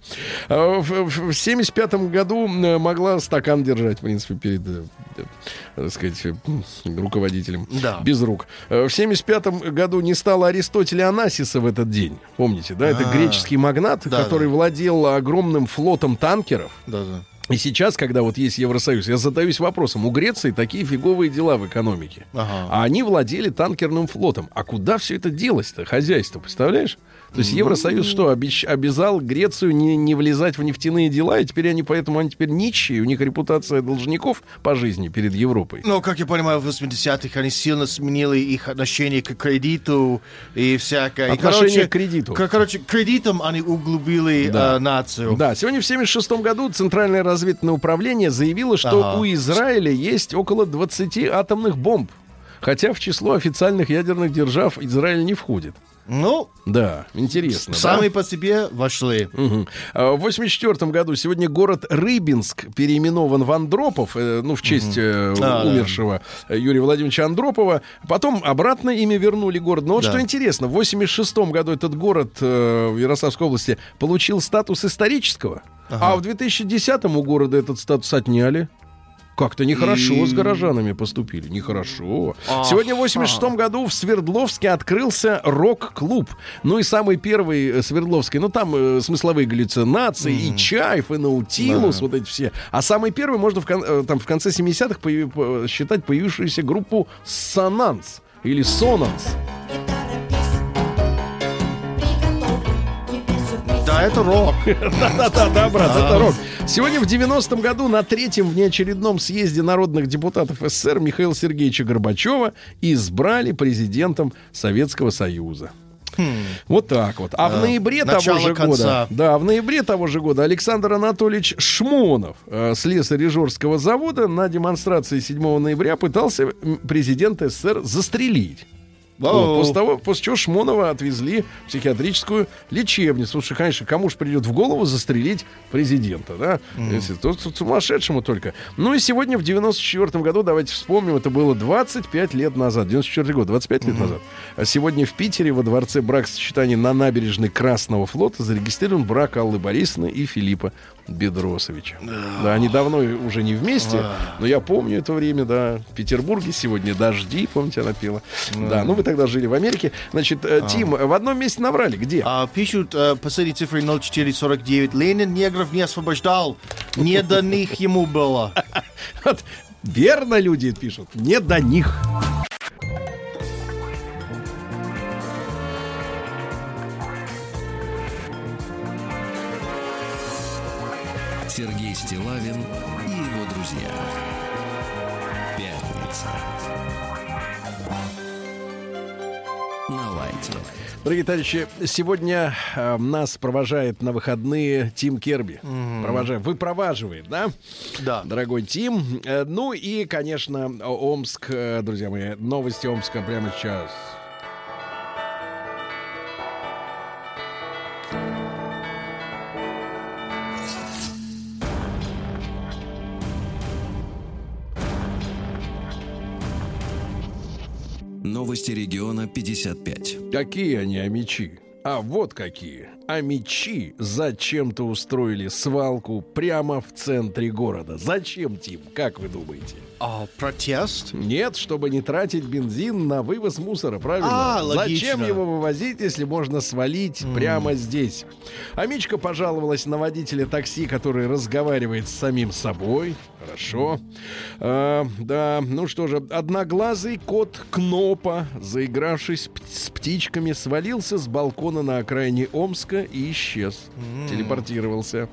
в, в- в 75 году могла стакан держать, в принципе, перед, так сказать, руководителем. Да. Без рук. В 75 году не стало Аристотеля Анасиса в этот день. Помните, да? Это А. греческий магнат, Да, который да. владел огромным флотом танкеров. Да, да. И сейчас, когда вот есть Евросоюз, я задаюсь вопросом, у Греции такие фиговые дела в экономике. Ага. А они владели танкерным флотом. А куда все это делось-то, хозяйство, представляешь? То есть Евросоюз что, обещ- обязал Грецию не, не влезать в нефтяные дела, и теперь они поэтому они теперь нищие, у них репутация должников по жизни перед Европой. Ну, как я понимаю, в 80-х они сильно сменили их отношение к кредиту и всякое. И, Отношение к кредиту. к- короче, кредитом они углубили Да. э, нацию. Да, сегодня в 1976 году Центральное разведывательное управление заявило, что Ага. у Израиля есть около 20 атомных бомб. Хотя в число официальных ядерных держав Израиль не входит. Ну, Да, интересно. да? сами по себе вошли. А В 84 году сегодня город Рыбинск переименован в Андропов, э, ну, в честь э, А, да. умершего э, Юрия Владимировича Андропова. Потом обратно имя вернули город. Но вот Да. что интересно, в 86 году этот город э, в Ярославской области получил статус исторического, а в 2010 у города этот статус отняли. Как-то нехорошо И- с горожанами поступили. Нехорошо. Ага. Сегодня в 86 году в Свердловске открылся рок-клуб. Ну и самый первый э, Свердловский. Ну там э, смысловые галлюцинации, и Чайф, и Наутилус, вот эти все. А самый первый можно в, кон- э, там, в конце 70-х появи- по- считать появившуюся группу Сонанс. Или Сонанс. Да, это рок. *laughs* Да-да-да, брат, это рок. Сегодня в 90-м году на третьем внеочередном съезде народных депутатов СССР Михаила Сергеевича Горбачева избрали президентом Советского Союза. Вот так вот. А в ноябре того начало же конца. года, да, в ноябре того же года Александр Анатольевич Шмонов, э, слесарь завода, на демонстрации 7 ноября пытался президента СССР застрелить. Вот, после, того, после чего Шмонова отвезли в психиатрическую лечебницу. Слушай, конечно, кому же придет в голову застрелить президента, да? Если то, то сумасшедшему только. Ну и сегодня в 94 году, давайте вспомним, это было 25 лет назад, 94 год, 25 лет назад. А сегодня в Питере во дворце бракосочетания на набережной Красного флота зарегистрирован брак Аллы Борисовны и Филиппа Бедросовича. Да, они давно уже не вместе, но я помню это время, да. В Петербурге сегодня дожди, помните, она пела. Да, ну вы тогда жили в Америке. Значит, э, Тим, в одном месте наврали. Где? А, пишут э, последней цифрой 0449. Ленин негров не освобождал. Не до них ему было. Верно люди пишут. Не до них. Сергей Стилавин и его друзья. Пятница. На лайте. Дорогие товарищи, сегодня э, нас провожает на выходные Тим Керби. Провожаем. Вы проваживает, да? Да. Дорогой Тим. Э, Ну и, конечно, Омск, э, друзья мои, новости Омска прямо сейчас. Новости региона 55. Какие они амичи? А вот какие. Амичи зачем-то устроили свалку прямо в центре города. Зачем, Тим? Как вы думаете? А, протест? Нет, чтобы не тратить бензин на вывоз мусора, правильно? А, логично. Зачем его вывозить, если можно свалить прямо здесь? Амичка пожаловалась на водителя такси, который разговаривает с самим собой. Хорошо. А, да, ну что же, одноглазый кот Кнопа, заигравшись с птичками, свалился с балкона на окраине Омска и исчез. Телепортировался.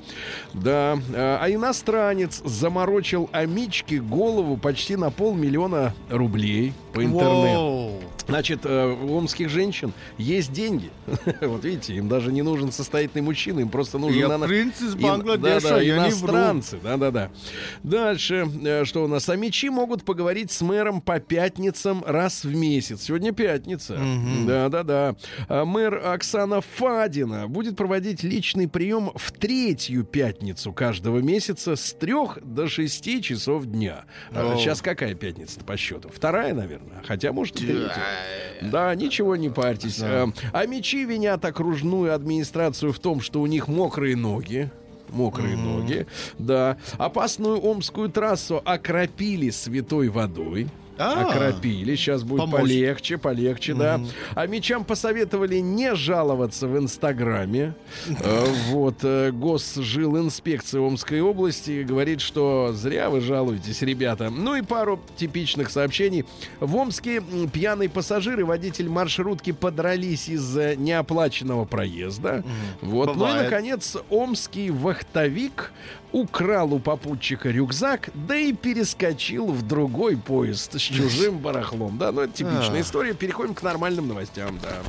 Да, а а иностранец заморочил Амичке голову почти на полмиллиона рублей по интернету. Значит, э, у омских женщин есть деньги. *laughs* Вот видите, им даже не нужен состоятельный мужчина, им просто нужен... Я принц из Бангладеша, да-да, я не вру. иностранцы. Да-да-да. Дальше, э, что у нас? Амичи могут поговорить с мэром по пятницам раз в месяц. Сегодня пятница. Да-да-да. А Мэр Оксана Фадина будет проводить личный прием в третью пятницу каждого месяца с трех до шести часов дня. А О. Сейчас какая пятница по счету? Вторая, наверное. Хотя, может. Да, ничего не парьтесь. Э, А мечи винят окружную администрацию в том, что у них мокрые ноги. Мокрые ноги, да. Опасную омскую трассу окропили святой водой. А. окропили. Сейчас будет Поможет. полегче, полегче, да. А мечам посоветовали не жаловаться в Инстаграме. *laughs* Э, Вот, э, Госжилинспекция Омской области говорит, что зря вы жалуетесь, ребята. Ну и пару типичных сообщений. В Омске пьяный пассажир и водитель маршрутки подрались из-за неоплаченного проезда. Вот. Ну и, наконец, омский вахтовик украл у попутчика рюкзак, да и перескочил в другой поезд чужим барахлом. Да, ну это типичная А. история. Переходим к нормальным новостям, да.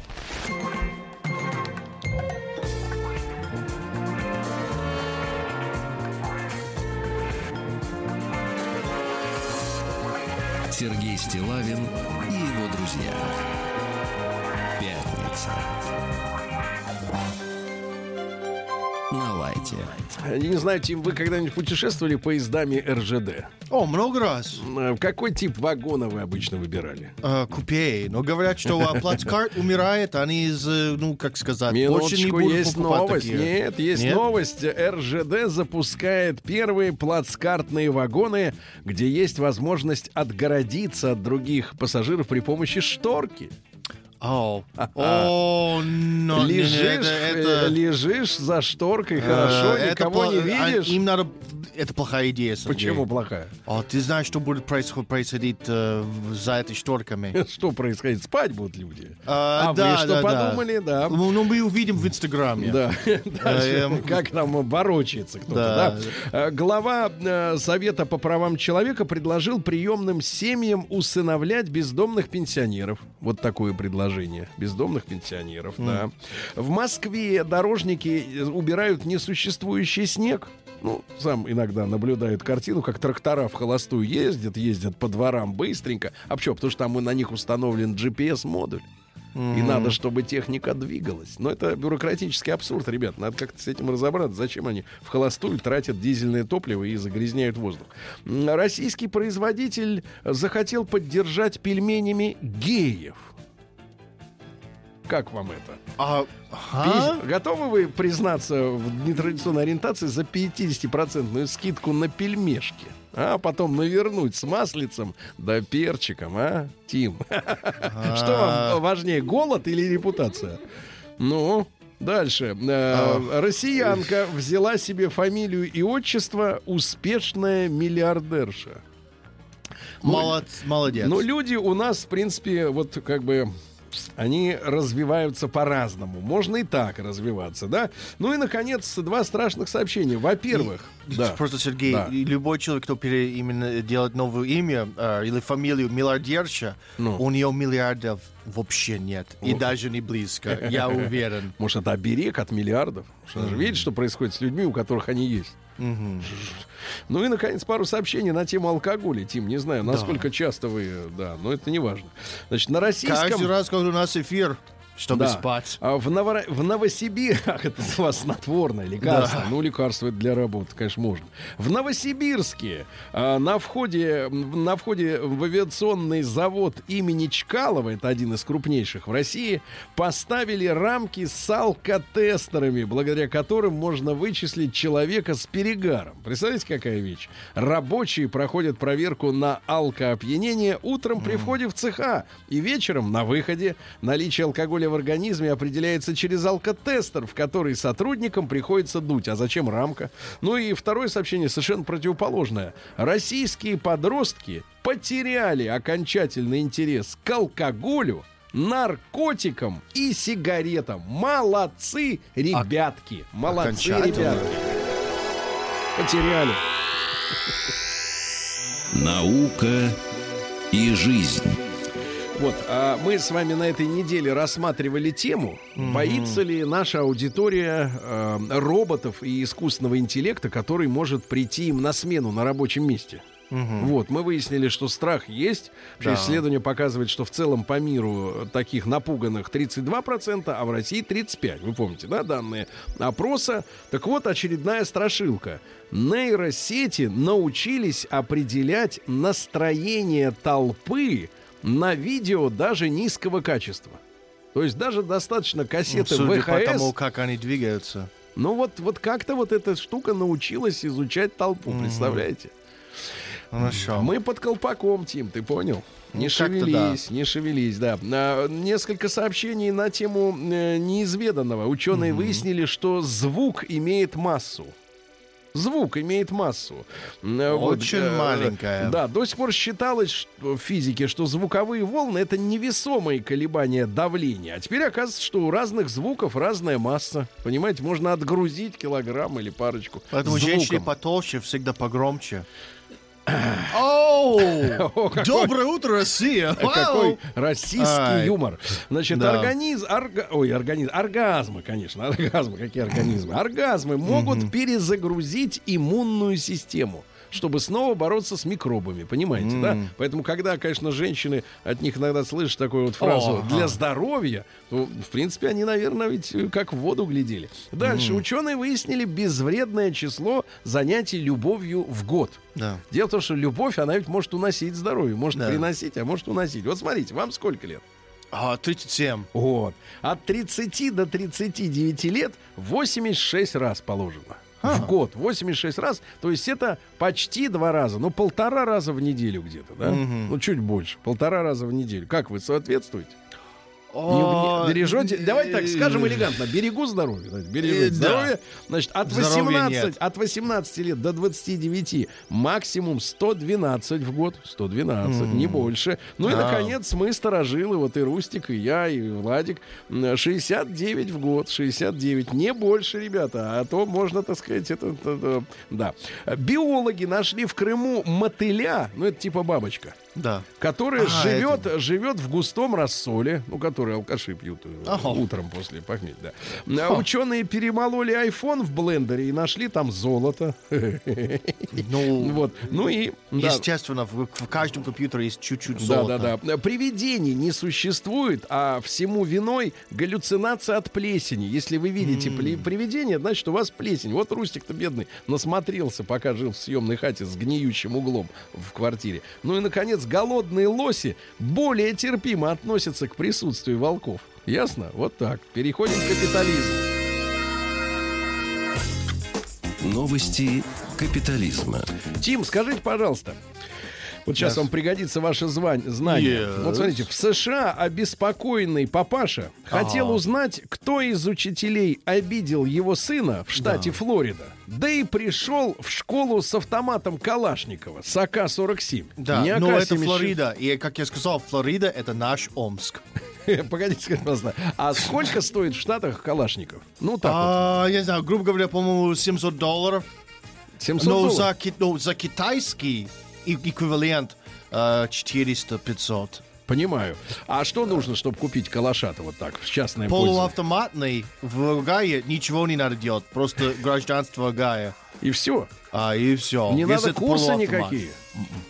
Сергей Стилавин и его друзья. На лайте. Я не знаю, Тим, вы когда-нибудь путешествовали поездами РЖД? О, много раз. Э, Какой тип вагона вы обычно выбирали? Э, купе. Но говорят, что плацкарт умирает, они из, э, ну, как сказать, больше не Минуточку, будут есть новость. такие. Нет, есть Нет? новость. РЖД запускает первые плацкартные вагоны, где есть возможность отгородиться от других пассажиров при помощи шторки. О, *laughs* о, но, лежишь, это, э, лежишь за шторкой э, хорошо, никого не а, видишь. Им надо... Это плохая идея. Почему плохая? О, ты знаешь, что будет происход- происходить э, за этой шторками? *laughs* Что происходит? Спать будут люди. А, А вы что подумали? Да. Ну, ну, мы увидим в Инстаграме. Да, *laughs* эм, как там ворочается кто-то, Да. Глава Совета по правам человека предложил приемным семьям усыновлять бездомных пенсионеров. Вот такое предложение. Бездомных пенсионеров, да. В Москве дорожники э, убирают несуществующий снег. Ну, сам иногда наблюдают картину, как трактора в холостую ездят, ездят по дворам быстренько. А почему? Потому что там на них установлен GPS-модуль. И надо, чтобы техника двигалась. Но это бюрократический абсурд, ребят. Надо как-то с этим разобраться. Зачем они в холостую тратят дизельное топливо и загрязняют воздух? Российский производитель захотел поддержать пельменями геев. Как вам это? А, а? Пи- Готовы вы признаться в нетрадиционной ориентации за 50% скидку на пельмешки? А потом навернуть с маслицем да перчиком, а, Тим? *laughs* Что вам важнее, голод или репутация? Ну, дальше. Э, Россиянка взяла себе фамилию и отчество успешная миллиардерша. Молод- молодец. Но люди у нас, в принципе, вот как бы они развиваются по-разному. Можно и так развиваться, да? Ну и, наконец, два страшных сообщения. Во-первых, да. Просто, Сергей, Да. любой человек, кто пере, именно делает новое имя э, или фамилию миллиардерша, Ну. у нее миллиардов вообще нет. И даже не близко, я *laughs* уверен. Может, это оберег от миллиардов? Что же видите, что происходит с людьми, у которых они есть? Ну и, наконец, пару сообщений на тему алкоголя. Тим, не знаю, насколько часто вы... Да, но это не важно. Значит, на российском... Каждый раз, когда у нас эфир, чтобы Да. спать. А в, Новора- в Новосибирске... *laughs* Ах, это у вас снотворное лекарство. Ну, лекарство для работы, конечно, можно. В Новосибирске а, на, входе, на входе в авиационный завод имени Чкалова, это один из крупнейших в России, поставили рамки с алкотестерами, благодаря которым можно вычислить человека с перегаром. Представляете, какая вещь? Рабочие проходят проверку на алкоопьянение утром при входе в цеха и вечером на выходе. Наличие алкоголя в организме определяется через алкотестер, в который сотрудникам приходится дуть. А зачем рамка? Ну и второе сообщение совершенно противоположное. Российские подростки потеряли окончательный интерес к алкоголю, наркотикам и сигаретам. Молодцы, ребятки. Молодцы, ребятки. Потеряли. Наука и жизнь. Вот, а мы с вами на этой неделе рассматривали тему, боится ли наша аудитория э, роботов и искусственного интеллекта, который может прийти им на смену на рабочем месте. Вот, мы выяснили, что страх есть. Вообще, Да. исследование показывает, что в целом по миру таких напуганных 32%, а в России 35%. Вы помните, да, данные опроса? Так вот, очередная страшилка. Нейросети научились определять настроение толпы на видео даже низкого качества. То есть даже достаточно кассеты Судя по ВХС. тому, как они двигаются. Ну вот, вот как-то вот эта штука научилась изучать толпу, представляете? Хорошо. Мы под колпаком, Тим, ты понял? Не Ну, шевелись, не шевелись, да. А, несколько сообщений на тему э, неизведанного. Ученые выяснили, что звук имеет массу. Звук имеет массу. Э, вот, Очень э, маленькая. Да, до сих пор считалось в физике, что звуковые волны это невесомые колебания давления. А теперь оказывается, что у разных звуков разная масса. Понимаете, можно отгрузить килограмм или парочку. Поэтому звуком. женщины потолще всегда погромче. Оу! *laughs* Доброе утро, Россия! Какой российский юмор. Значит, организм, орга- ой, организм, оргазмы, конечно, оргазмы, какие организмы? Оргазмы могут перезагрузить иммунную систему. Чтобы снова бороться с микробами, понимаете, да? Поэтому, когда, конечно, женщины от них иногда слышат такую вот фразу Ага. «для здоровья», то, в принципе, они, наверное, ведь э, как в воду глядели. Дальше. Ученые выяснили безвредное число занятий любовью в год. Да. Дело в том, что любовь, она ведь может уносить здоровье, может Да. приносить, а может уносить. Вот смотрите, вам сколько лет? А, 37. Вот. От 30 до 39 лет 86 раз положено. В год 86 раз, то есть это почти два раза, ну полтора раза в неделю где-то, да? Ну чуть больше, полтора раза в неделю. Как вы соответствуете? Не- бережете, давайте так скажем элегантно, берегу здоровье. Берегу Э, здоровье. Значит, от Здоровья 18, нет. от 18 лет до 29 максимум 112 в год. 112, не больше. Ну и, наконец, мы сторожилы, вот и Рустик, и я, и Владик, м, 69 в год. 69. Не больше, ребята. А то можно, так сказать, это... это- это- да. Биологи нашли в Крыму мотыля, ну это типа бабочка, Да. которая А, живет, живет в густом рассоле, ну, который алкаши пьют э, Ага. утром после похмелья. Да. А Ученые перемололи iPhone в блендере и нашли там золото. Ну, Вот. Ну и... да. естественно, в, в каждом компьютере есть чуть-чуть Да, золота. да, да. Привидений не существует, а всему виной галлюцинация от плесени. Если вы видите пле- привидение, значит, у вас плесень. Вот Рустик-то бедный насмотрелся, пока жил в съемной хате с гниющим углом в квартире. Ну и, наконец, голодные лоси более терпимо относятся к присутствию волков. Ясно? Вот так. Переходим к капитализму. Новости капитализма. Тим, скажите, пожалуйста, вот сейчас Yes. вам пригодится ваше звань, знание. Yes. Вот смотрите, в США обеспокоенный папаша хотел Ага. узнать, кто из учителей обидел его сына в штате Флорида. Да и пришел в школу с автоматом Калашникова с АК-47. Да, Не но это АК-76. Флорида. И, как я сказал, Флорида — это наш Омск. *laughs* Погодите, скажите, пожалуйста, а сколько стоит в Штатах Калашников? Ну, так вот, А, я знаю, грубо говоря, по-моему, 700 долларов. 700 Но долларов. за, ну, за китайский эквивалент э, 400-500. Понимаю. А что нужно, чтобы купить калаша-то вот так, в частное пользование? Полуавтоматный в Гае ничего не надо делать. Просто *laughs* гражданство Гая. И все. А, и все. Не надо курсы никакие.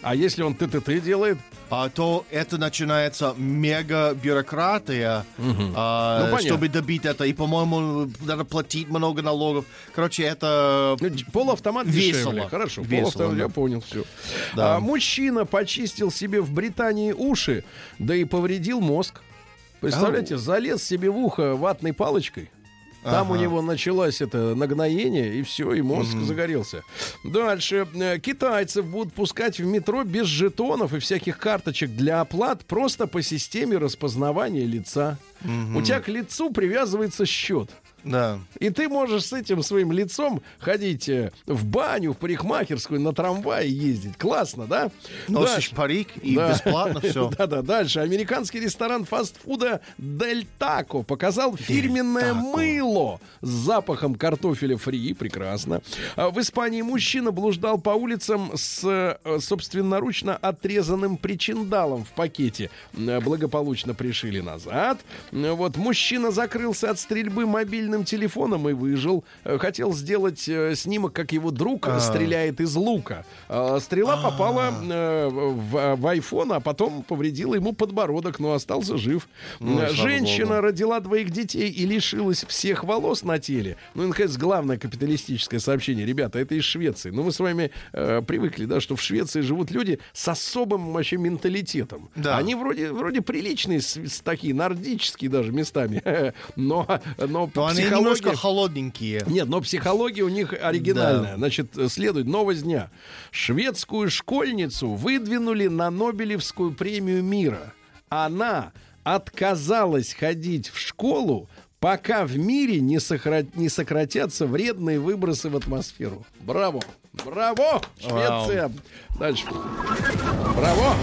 А если он ТТТ делает? а, то это начинается мега бюрократия, а, Ну, чтобы добить это. И, по-моему, надо платить много налогов. Короче, это Ну, Полуавтомат Весело. дешевле. Хорошо, Весело, полуавтомат, да. я понял, все. Да. А, мужчина почистил себе в Британии уши, да и повредил мозг. Представляете, залез себе в ухо ватной палочкой. Там у него началось это нагноение, и все, и мозг загорелся. Дальше. Э, Китайцев будут пускать в метро без жетонов и всяких карточек для оплат просто по системе распознавания лица. У тебя к лицу привязывается счет. Да. И ты можешь с этим своим лицом ходить э, в баню, в парикмахерскую, на трамвае ездить. Классно, да? Носишь Дальше. парик и Да. бесплатно все. *laughs* Да-да, дальше. Американский ресторан фастфуда Дель Тако показал фирменное мыло с запахом картофеля фри. Прекрасно. А В Испании мужчина блуждал по улицам с э, собственноручно отрезанным причиндалом в пакете. Благополучно пришили назад. Вот мужчина закрылся от стрельбы мобильным телефоном и выжил. Э, Хотел сделать э, снимок, как его друг А. стреляет из лука. А, Стрела попала э, в, в iPhone, а потом повредила ему подбородок, но остался жив. Ну, Э, Женщина родила двоих детей и лишилась всех волос на теле. Ну и, наконец, главное капиталистическое сообщение. Ребята, это из Швеции. Ну, мы с вами э, привыкли, да, что в Швеции живут люди с особым вообще менталитетом. Да. Они вроде, вроде приличные, с- с такие нордические даже местами. *laughs* Но, но, Но они психология- немножко холодненькие. нет, но психология у них оригинальная. Значит, э, следует новость дня. Шведскую школьницу выдвинули на Нобелевскую премию мира. Она отказалась ходить в школу, пока в мире не, сохра- не сократятся вредные выбросы в атмосферу. Браво! Браво! Швеция! Дальше. Браво!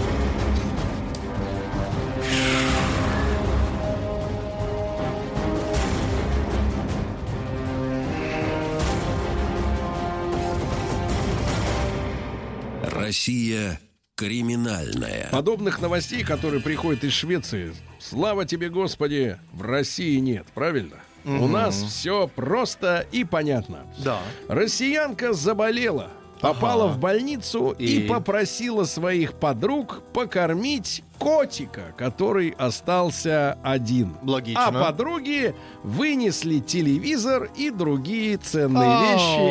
Россия криминальная. Подобных новостей, которые приходят из Швеции, слава тебе, Господи, в России нет, правильно? У нас все просто и понятно. Да. Россиянка заболела. попала в больницу и... И? попросила своих подруг покормить котика, который остался один. Логично. А подруги вынесли телевизор и другие ценные Ау.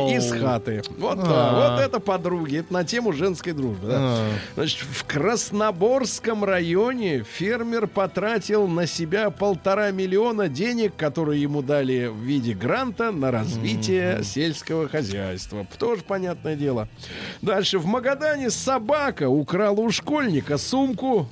вещи из хаты. Вот, А. вот это подруги. Это на тему женской дружбы. да. А. Значит, в Красноборском районе фермер потратил на себя полтора миллиона денег, которые ему дали в виде гранта на развитие сельского хозяйства. Тоже понятное дело. Дальше. В Магадане собака украла у школьника сумку.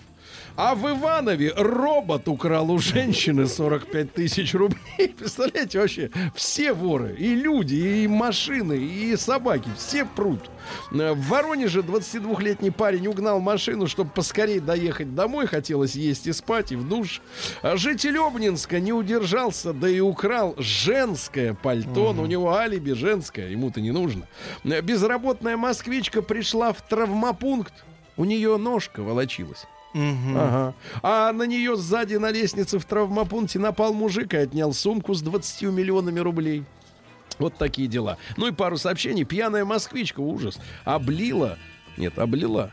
А в Иванове робот украл у женщины 45 тысяч рублей. *laughs* Представляете, вообще все воры, и люди, и машины, и собаки, все прут. Э, В Воронеже 22-летний парень угнал машину, чтобы поскорее доехать домой. Хотелось есть и спать, и в душ. А Житель Обнинска не удержался, да и украл женское пальто. Но у него алиби женское, ему-то не нужно. Э, Безработная москвичка пришла в травмопункт. У нее ножка волочилась. Ага. А на нее сзади на лестнице в травмопункте напал мужик и отнял сумку с 20 миллионами рублей. Вот такие дела. Ну и пару сообщений. Пьяная москвичка, ужас. Облила. Нет, облила.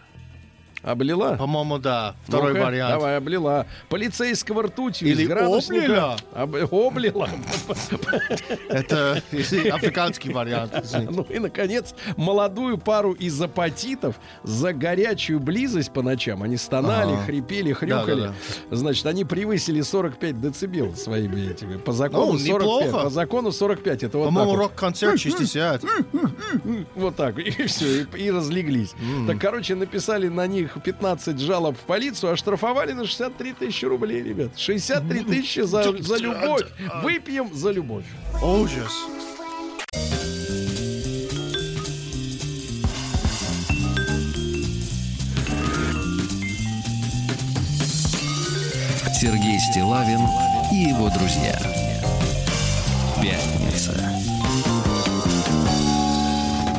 Облила? По-моему, да. Второй Ну-ка, вариант. Давай, облила. Полицейского ртутью Или из градусника. облила. Об- облила. Это африканский вариант. Ну и, наконец, молодую пару из апатитов за горячую близость по ночам. Они стонали, хрипели, хрюкали. Значит, они превысили 45 децибел своими этими. По закону Ну, 45. неплохо. По закону 45. Это вот По-моему, рок-концерт 60. *laughs* Вот так. И все, и разлеглись. Так, короче, написали на них 15 жалоб в полицию, оштрафовали на 63 тысячи рублей, ребят. 63 тысячи за, за любовь. Выпьем за любовь. Ужас. Сергей Стилавин и его друзья. Пятница.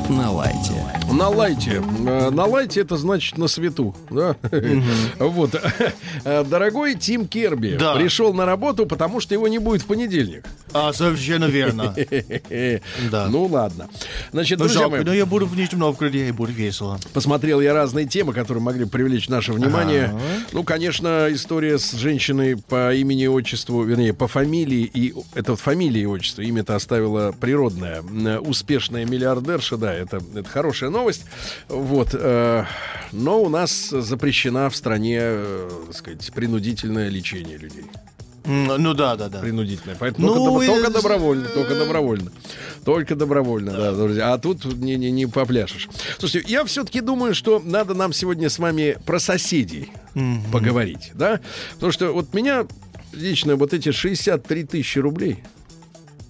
На лайте. На лайте. Э, На лайте это значит на свету. Да? Вот. Э, Дорогой Тим Керби Да. пришел на работу, потому что его не будет в понедельник. А, совершенно верно. *laughs* Да. Ну ладно. Значит, Ну, друзья жалко, мои, но я буду в Нижнем Новгороде, и будет весело. посмотрел я разные темы, которые могли привлечь наше внимание. Ну, конечно, история с женщиной по имени и отчеству, вернее, по фамилии, и это вот фамилия и отчество, имя-то оставила природная, м, успешная миллиардерша, да, это, это хорошая новость. Вот. э, но у нас запрещена в стране, э, так сказать, принудительное лечение людей. Ну да, да, да. Принудительное. Поэтому Ну, только, и- только добровольно, только добровольно. Только добровольно, да, друзья. А тут не, не, не попляшешь. Слушайте, я все-таки думаю, что надо нам сегодня с вами про соседей поговорить, да? Потому что вот меня лично вот эти 63 тысячи рублей,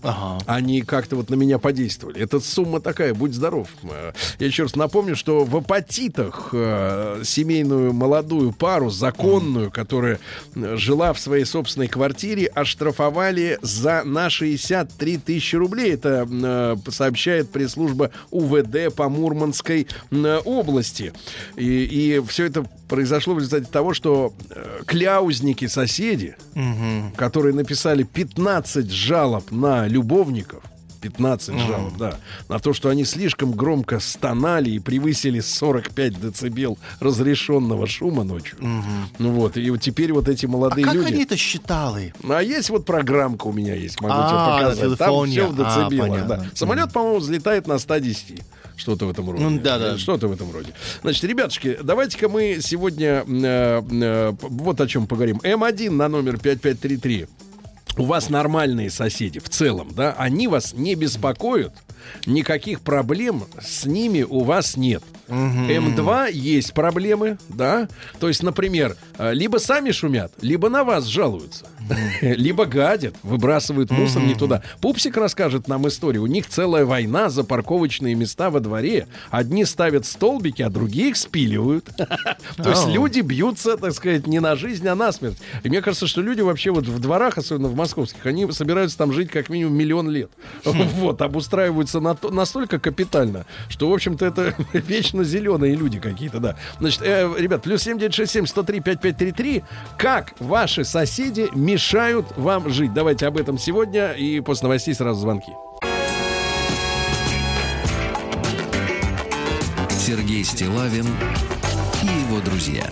Ага. они как-то вот на меня подействовали. Эта сумма такая, будь здоров. Э, Я еще раз напомню, что в апатитах э, семейную молодую пару, законную, которая э, жила в своей собственной квартире, оштрафовали за на 63 тысячи рублей. Это э, сообщает пресс-служба УВД по Мурманской э, области. И, и все это произошло в результате того, что э, кляузники соседи, которые написали 15 жалоб на любовников, 15 жалоб, да, на то, что они слишком громко стонали и превысили 45 децибел разрешенного шума ночью. Ну вот, и вот теперь вот эти А молодые как люди... они это считали? А есть вот программка у меня есть, могу А, тебе показать. Там все в А, децибелах. понятно. да. Самолет, по-моему, взлетает на 110. Что-то в этом роде. Ну, да-да. Что-то в этом роде. Значит, ребятушки, давайте-ка мы сегодня э, э, вот о чем поговорим. М1 на номер 5533. У вас нормальные соседи в целом, да? Они вас не беспокоят, никаких проблем с ними у вас нет. М2 есть проблемы, да? То есть, например, э, либо сами шумят, либо на вас жалуются, *laughs* либо гадят, выбрасывают мусор не туда. Пупсик расскажет нам историю. У них целая война за парковочные места во дворе. Одни ставят столбики, а другие их спиливают. *laughs* То есть люди бьются, так сказать, не на жизнь, а на смерть. И мне кажется, что люди вообще вот в дворах, особенно в московских, они собираются там жить как минимум миллион лет. *laughs* Вот, обустраиваются на то- настолько капитально, что, в общем-то, это вечно зеленые люди какие-то, да. Значит, э, ребят, плюс 7967 103 5533. Как ваши соседи мешают вам жить? Давайте об этом сегодня и после новостей сразу звонки. Сергей Стилавин и его друзья.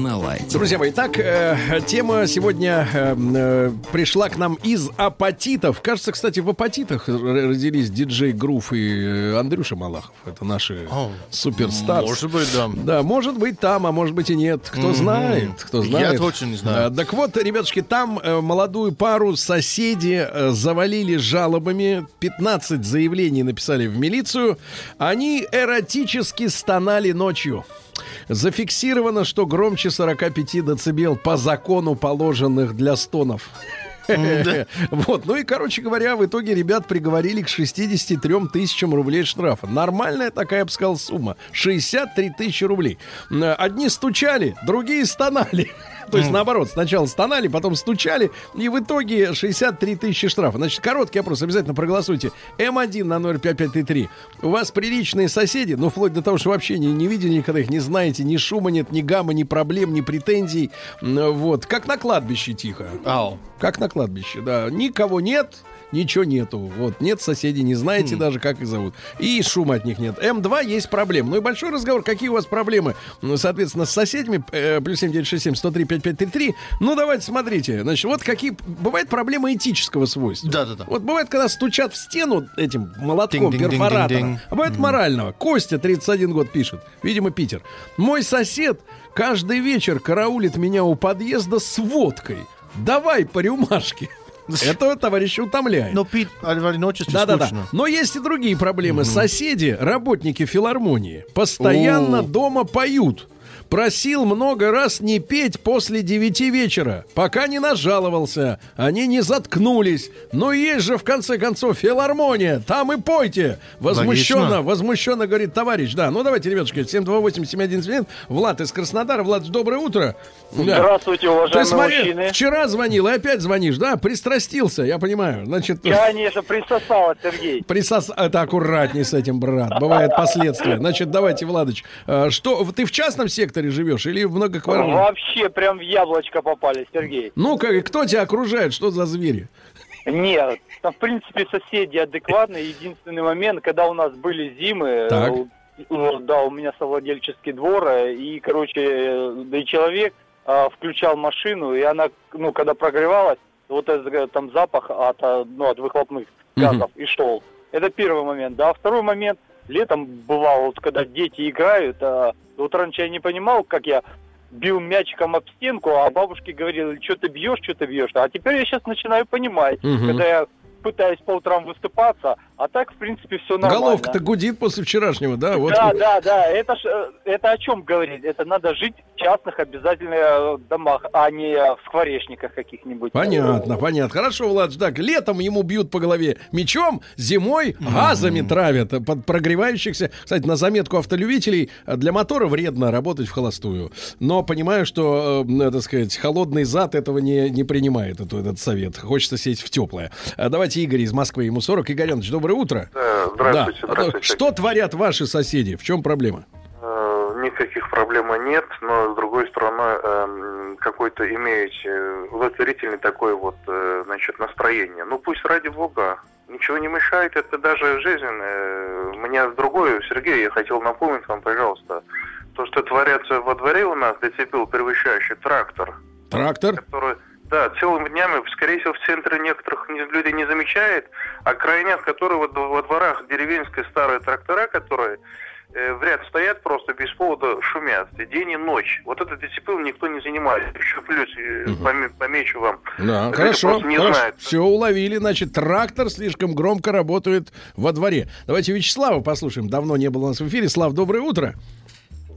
На лайте. Друзья мои, так, э, тема сегодня э, э, пришла к нам из апатитов. Кажется, кстати, в апатитах родились диджей Грув и э, Андрюша Малахов. Это наши О, суперстарс. Может быть, да. Да, может быть там, а может быть и нет. Кто знает, кто знает. Я точно не знаю. А, так вот, ребятушки, там э, молодую пару соседи э, завалили жалобами. 15 заявлений написали в милицию. Они эротически стонали ночью. Зафиксировано, что громче 45 децибел по закону, положенных для стонов. *laughs* Вот, ну и, короче говоря, в итоге ребят приговорили к 63 тысячам рублей штрафа. Нормальная такая, я бы сказал, сумма. 63 тысячи рублей. Одни стучали, другие стонали. *laughs* То есть, наоборот, сначала стонали, потом стучали, и в итоге 63 тысячи штрафа. Значит, короткий опрос, обязательно проголосуйте. М1 на 05533. У вас приличные соседи, ну, вплоть до того, что вообще не, не видели никогда их, не знаете, ни шума нет, ни гама, ни проблем, ни претензий. Вот, как на кладбище тихо. Ау. Как на кладбище, да. Никого нет, ничего нету. Вот, нет соседей, не знаете даже, как их зовут. И шума от них нет. М2 есть проблемы. Ну и большой разговор, какие у вас проблемы, ну, соответственно, с соседями. Э, плюс 7967 103 5533. Ну, давайте, смотрите. Значит, вот какие... Бывает проблема этического свойства. Да-да-да. Вот бывает, когда стучат в стену этим молотком Динг-динг-динг-динг-динг. перфоратором. А бывает морального. Костя, 31 год, пишет. Видимо, Питер. Мой сосед каждый вечер караулит меня у подъезда с водкой. Давай по рюмашке. Это товарища утомляет. Но пить одиночестве Да-да-да. скучно. Но есть и другие проблемы. Соседи, работники филармонии, постоянно дома поют. Просил много раз не петь после девяти вечера, пока не нажаловался. Они не заткнулись. Но есть же, в конце концов, филармония. Там и пойте. Возмущенно, Логично. возмущенно говорит товарищ. Да, ну давайте, ребятушки, 728-7171. Влад из Краснодара. Влад, доброе утро. Да. Здравствуйте, Ты уважаемые смотри, мужчины. вчера звонил и опять звонишь, да? Пристрастился, я понимаю. Значит, Конечно, присосала, Сергей. Присос... Это аккуратней с этим, брат. Бывают последствия. Значит, давайте, Владыч. э, Что, ты в частном секторе живешь или в многоквартирном? Вообще прям в яблочко попали, Сергей. Ну-ка, кто тебя окружает? Что за звери? Нет, там, в принципе, соседи адекватные. Единственный момент, когда у нас были зимы, Так. э, ну, да, у меня совладельческий двор, э, и, короче, э, да и человек э, включал машину, и она, ну, когда прогревалась, вот этот э, там запах от, э, ну, от выхлопных газов и шел. Это первый момент, да. Второй момент, летом бывало, вот когда дети играют, а, вот раньше я не понимал, как я бил мячиком об стенку, а бабушки говорили, что ты бьешь, что ты бьешь. А теперь я сейчас начинаю понимать, Мгм. когда я пытаюсь по утрам выступаться, а так, в принципе, все нормально. Головка-то гудит после вчерашнего, да? Вот. Да, да, да. Это, ж, э, это о чем говорит? Это надо жить в частных обязательно э, домах, а не в скворечниках каких-нибудь. Понятно, понятно. Хорошо, Влад, так, летом ему бьют по голове мечом, зимой газами травят э, под прогревающихся. Кстати, на заметку автолюбителей, э, для мотора вредно работать в холостую. Но понимаю, что, э, так сказать, холодный зад этого не, не принимает, эту- этот совет. Хочется сесть в теплое. А Давайте Игорь из Москвы, ему 40. Игорь Иванович, доброе утро. Да, здравствуйте, Да. здравствуйте. Что творят ваши соседи? В чем проблема? Э, Никаких проблем нет, но с другой стороны, эм, какой-то имеете удовлетворительный такой вот, э, значит, настроение. Ну пусть ради бога, ничего не мешает, это даже жизнь. э, Меня другое, Сергей, я хотел напомнить вам, пожалуйста, то, что творится во дворе у нас, децибел превышающий трактор, Трактор? который, да, целыми днями, скорее всего, в центре некоторых не- люди не замечают, а крайнях, которые вот во дворах деревенские старые трактора, которые э, в ряд стоят просто без повода шумят и день и ночь. Вот этот дисциплину никто не занимается. Еще плюс поме- помечу вам. Да, Люди хорошо. не хорошо. знают. Все уловили. Значит, трактор слишком громко работает во дворе. Давайте Вячеслава послушаем. Давно не было у нас в эфире. Слав, доброе утро.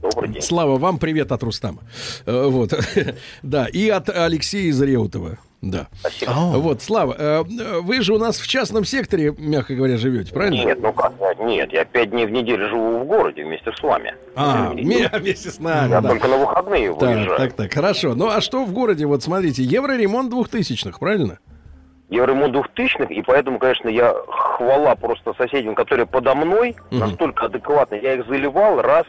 Добрый день. Слава, вам привет от Рустама. Э, Вот. *laughs* Да, и от Алексея из Реутова. Да. Спасибо. Вот, Слава, э, вы же у нас в частном секторе, мягко говоря, живете, правильно? Нет, ну как, нет, я пять дней в неделю живу в городе вместе с вами. А, *laughs* ме- вместе с нами, Я да. только на выходные Так, выезжаю. так, так, хорошо. Ну, а что в городе? Вот смотрите, евроремонт двухтысячных, правильно? Евроремонт двухтысячных, и поэтому, конечно, я хвала просто соседям, которые подо мной, настолько адекватно. Я их заливал раз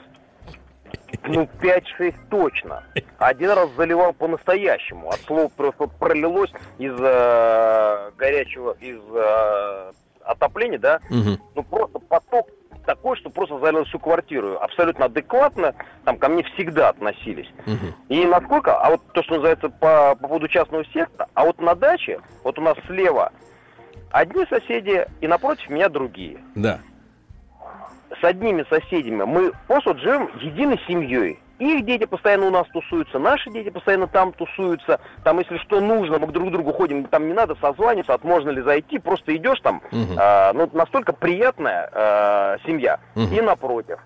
ну, 5-6 точно. Один раз заливал по-настоящему. От слов просто пролилось из э, горячего, из э, отопления, да? Мгм. Ну, просто поток такой, что просто залил всю квартиру. Абсолютно адекватно, там ко мне всегда относились. Мгм. И насколько, а вот то, что называется по, по поводу частного сектора, а вот на даче, вот у нас слева одни соседи и напротив меня другие. Да. С одними соседями мы просто вот живем единой семьей. Их дети постоянно у нас тусуются, наши дети постоянно там тусуются. Там, если что нужно, мы друг к другу ходим, там не надо созваниваться, от можно ли зайти, просто идешь там. Мгм. А, ну, настолько приятная а, семья. Мгм. И напротив.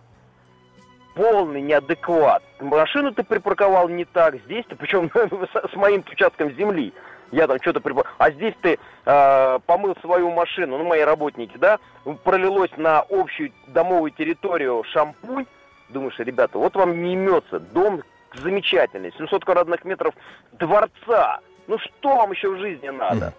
Полный неадекват. Машину ты припарковал не так, здесь ты, причем *laughs* с моим участком земли. Я там что-то припарковал. А здесь ты э, помыл свою машину, ну, мои работники, да, пролилось на общую домовую территорию шампунь. Думаешь, ребята, вот вам не имется. Дом замечательный, 700 квадратных метров дворца. Ну что вам еще в жизни надо?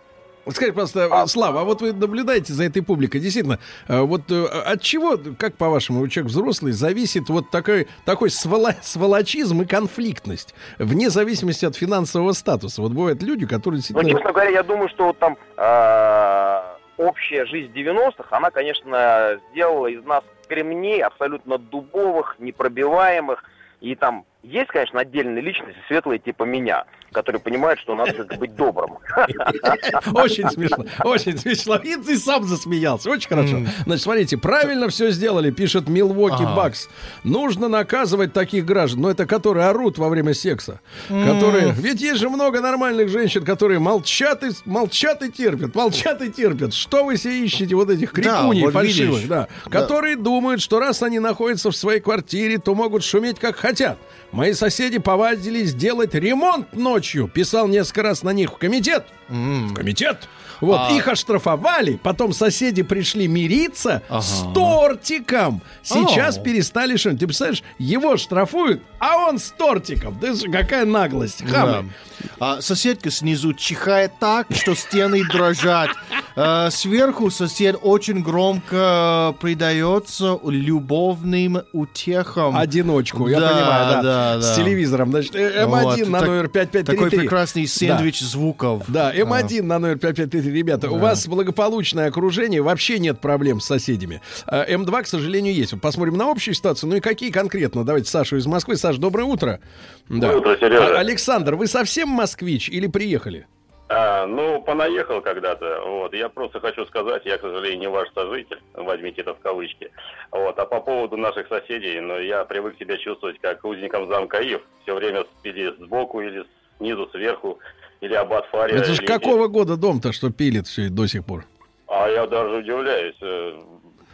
Скажите, пожалуйста, Слава, а вот вы наблюдаете за этой публикой, действительно, э, вот э, от чего, как по-вашему, человек взрослый, зависит вот такой, такой своло- сволочизм и конфликтность, вне зависимости от финансового статуса? Вот бывают люди, которые Ну, действительно... честно говоря, я думаю, что вот там э, общая жизнь 90-х, она, конечно, сделала из нас кремней абсолютно дубовых, непробиваемых. И там есть, конечно, отдельные личности, светлые типа меня, которые понимают, что надо быть добрым. *laughs* Очень смешно, очень смешно. И ты сам засмеялся, очень хорошо. Значит, смотрите, правильно все сделали, пишет Милвоки. Бакс. Нужно наказывать таких граждан, но это которые орут во время секса. Которые... Ведь есть же много нормальных женщин, которые молчат и, молчат и терпят, молчат и терпят. Что вы себе ищете вот этих Да, крикуней вот фальшивых, да, которые думают, что раз они находятся в своей квартире, то могут шуметь как хотят. Мои соседи повадились делать ремонт ночью. Писал несколько раз на них в комитет. В комитет. Вот, А- их оштрафовали, потом соседи пришли мириться Ага. с тортиком. Сейчас Ау. перестали шуметь. Ты представляешь, его штрафуют, а он с тортиком. Да какая наглость, хамы. Да. А соседка снизу чихает так, что стены дрожат. А, сверху сосед очень громко предается любовным утехам. Одиночку, я Да, понимаю, да. да, С да. телевизором. Значит, э, М1 Вот, на так- номер 5533. Такой прекрасный Да. сэндвич звуков. Да, М1 на номер 5533. Ребята, у вас благополучное окружение, вообще нет проблем с соседями. А, М2, к сожалению, есть. Посмотрим на общую ситуацию. Ну и какие конкретно? Давайте Сашу из Москвы. Саш, доброе утро. Да. Доброе утро, Сережа. А- Александр, вы совсем москвич или приехали? А, ну, понаехал когда-то. Вот. Я просто хочу сказать, я, к сожалению, не ваш сожитель, возьмите это в кавычки. Вот. А по поводу наших соседей, ну, я привык себя чувствовать как узником замка Ив. Все время или сбоку, или снизу, сверху, или аббат Фария. Это же или- какого года дом-то, что пилит все до сих пор? А я даже удивляюсь.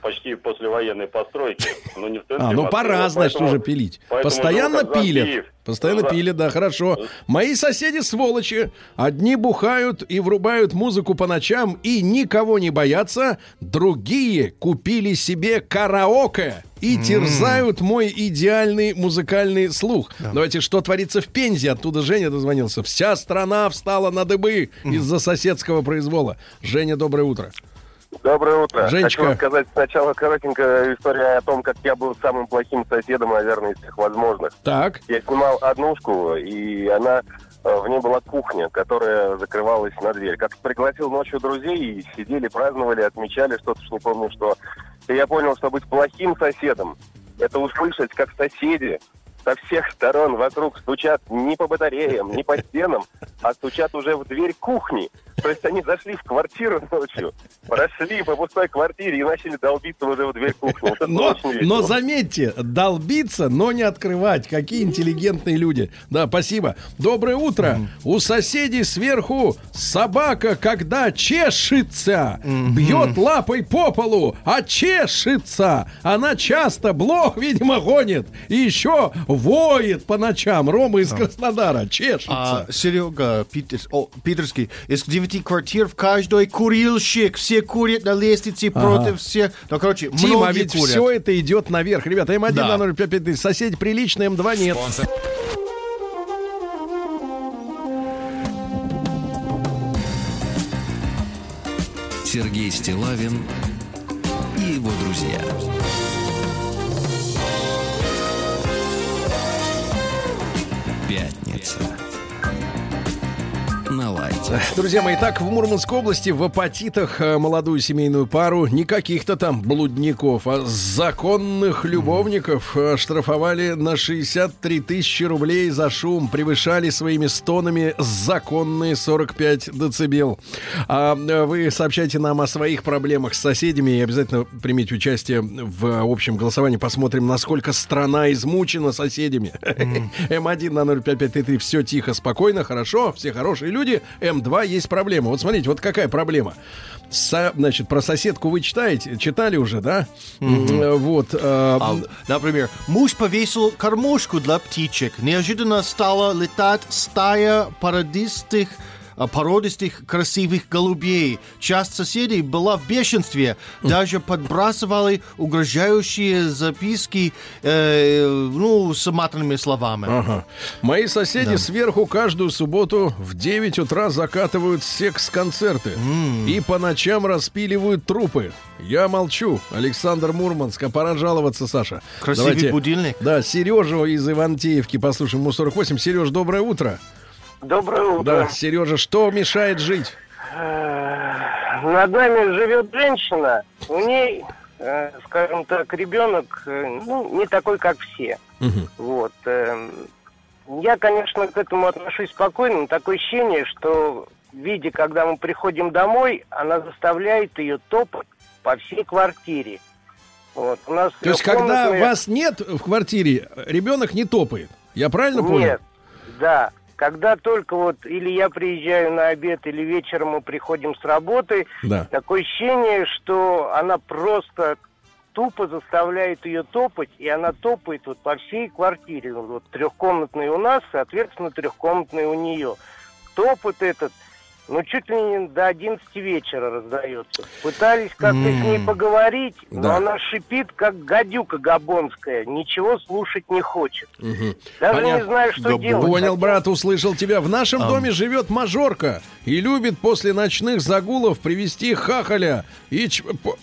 Почти послевоенной постройки. Ну, не в центре А, ну Москвы. пора, Вот значит, поэтому- уже пилить. поэтому Постоянно пилят. Киев. Постоянно Ну, да. пилят, да, хорошо. Мои соседи сволочи. Одни бухают и врубают музыку по ночам и никого не боятся. Другие купили себе караоке и терзают мой идеальный музыкальный слух. Давайте, что творится в Пензе? Оттуда Женя дозвонился. Вся страна встала на дыбы из-за соседского произвола. Женя, доброе утро. Доброе утро. Женечка. Хочу рассказать сначала коротенькая история о том, как я был самым плохим соседом, наверное, из всех возможных. Так. Я снимал однушку, и она э, в ней была кухня, которая закрывалась на дверь. Как пригласил ночью друзей, и сидели, праздновали, отмечали что-то, уж не помню что. И я понял, что быть плохим соседом, это услышать, как соседи со всех сторон вокруг стучат не по батареям, не по стенам, а стучат уже в дверь кухни. То есть они зашли в квартиру ночью, прошли по пустой квартире и начали долбиться уже в дверь кухни. Вот Но, но заметьте, долбиться, но не открывать. Какие интеллигентные люди. Да, спасибо. Доброе утро. У соседей сверху собака, когда чешется, бьет лапой по полу, а чешется. Она часто блох, видимо, гонит. И еще воет по ночам. Рома из Краснодара чешется. А, Серега Питерс, о, питерский, из девяти квартир в каждой курильщик. Все курят на лестнице против всех. Ну, короче, Тима, а многие ведь курят. все это идет наверх. Ребята, М1 Да. на 055, соседи приличные, М2 нет. Сергей Стилавин и его друзья. На лайте. Друзья мои, так в Мурманской области в апатитах э, молодую семейную пару, не каких-то там блудников, а законных любовников э, штрафовали на 63 тысячи рублей за шум, превышали своими стонами законные 45 децибел. А э, вы сообщайте нам о своих проблемах с соседями и обязательно примите участие в общем голосовании. Посмотрим, насколько страна измучена соседями. М1 на 05533. Все тихо, спокойно, хорошо, все хорошие люди. М2 есть проблема. Вот смотрите, вот какая проблема. Со- значит, про соседку вы читаете, читали уже, да? М, Вот. э, А, например, муж повесил кормушку для птичек. Неожиданно стала летать стая породистых а, породистых красивых голубей. Часть соседей была в бешенстве. Даже подбрасывали угрожающие записки э, ну, с матными словами. Ага. Мои соседи сверху каждую субботу в 9 утра закатывают секс-концерты и по ночам распиливают трупы. Я молчу. Александр Мурманск. А пора жаловаться, Саша. Красивый будильник. Да, Сережу из Ивантеевки послушаем. Ему 48. Сереж, доброе утро. Доброе утро. Да, Сережа, что мешает жить? Над нами живет женщина. У ней, э, скажем так, ребенок, э, ну, не такой, как все. Вот. эм, Я, конечно, к этому отношусь спокойно, но такое ощущение, что видя, когда мы приходим домой, она заставляет ее топать по всей квартире. Вот. У нас То есть, когда трехкомнатная- вас нет в квартире, ребенок не топает. Я правильно понял? Нет, да. Когда только вот или я приезжаю на обед, или вечером мы приходим с работы, Да. такое ощущение, что она просто тупо заставляет ее топать, и она топает вот по всей квартире. Вот трехкомнатный у нас, соответственно, трехкомнатный у нее. Топот этот, ну, чуть ли не до 11 вечера раздается. Пытались как-то с ней поговорить, но Да. она шипит, как гадюка габонская, ничего слушать не хочет. Мгм. Даже Понятно. не знаю, что делать. Понял, брат, услышал тебя. В нашем доме живет мажорка и любит после ночных загулов привести хахаля и ч- по-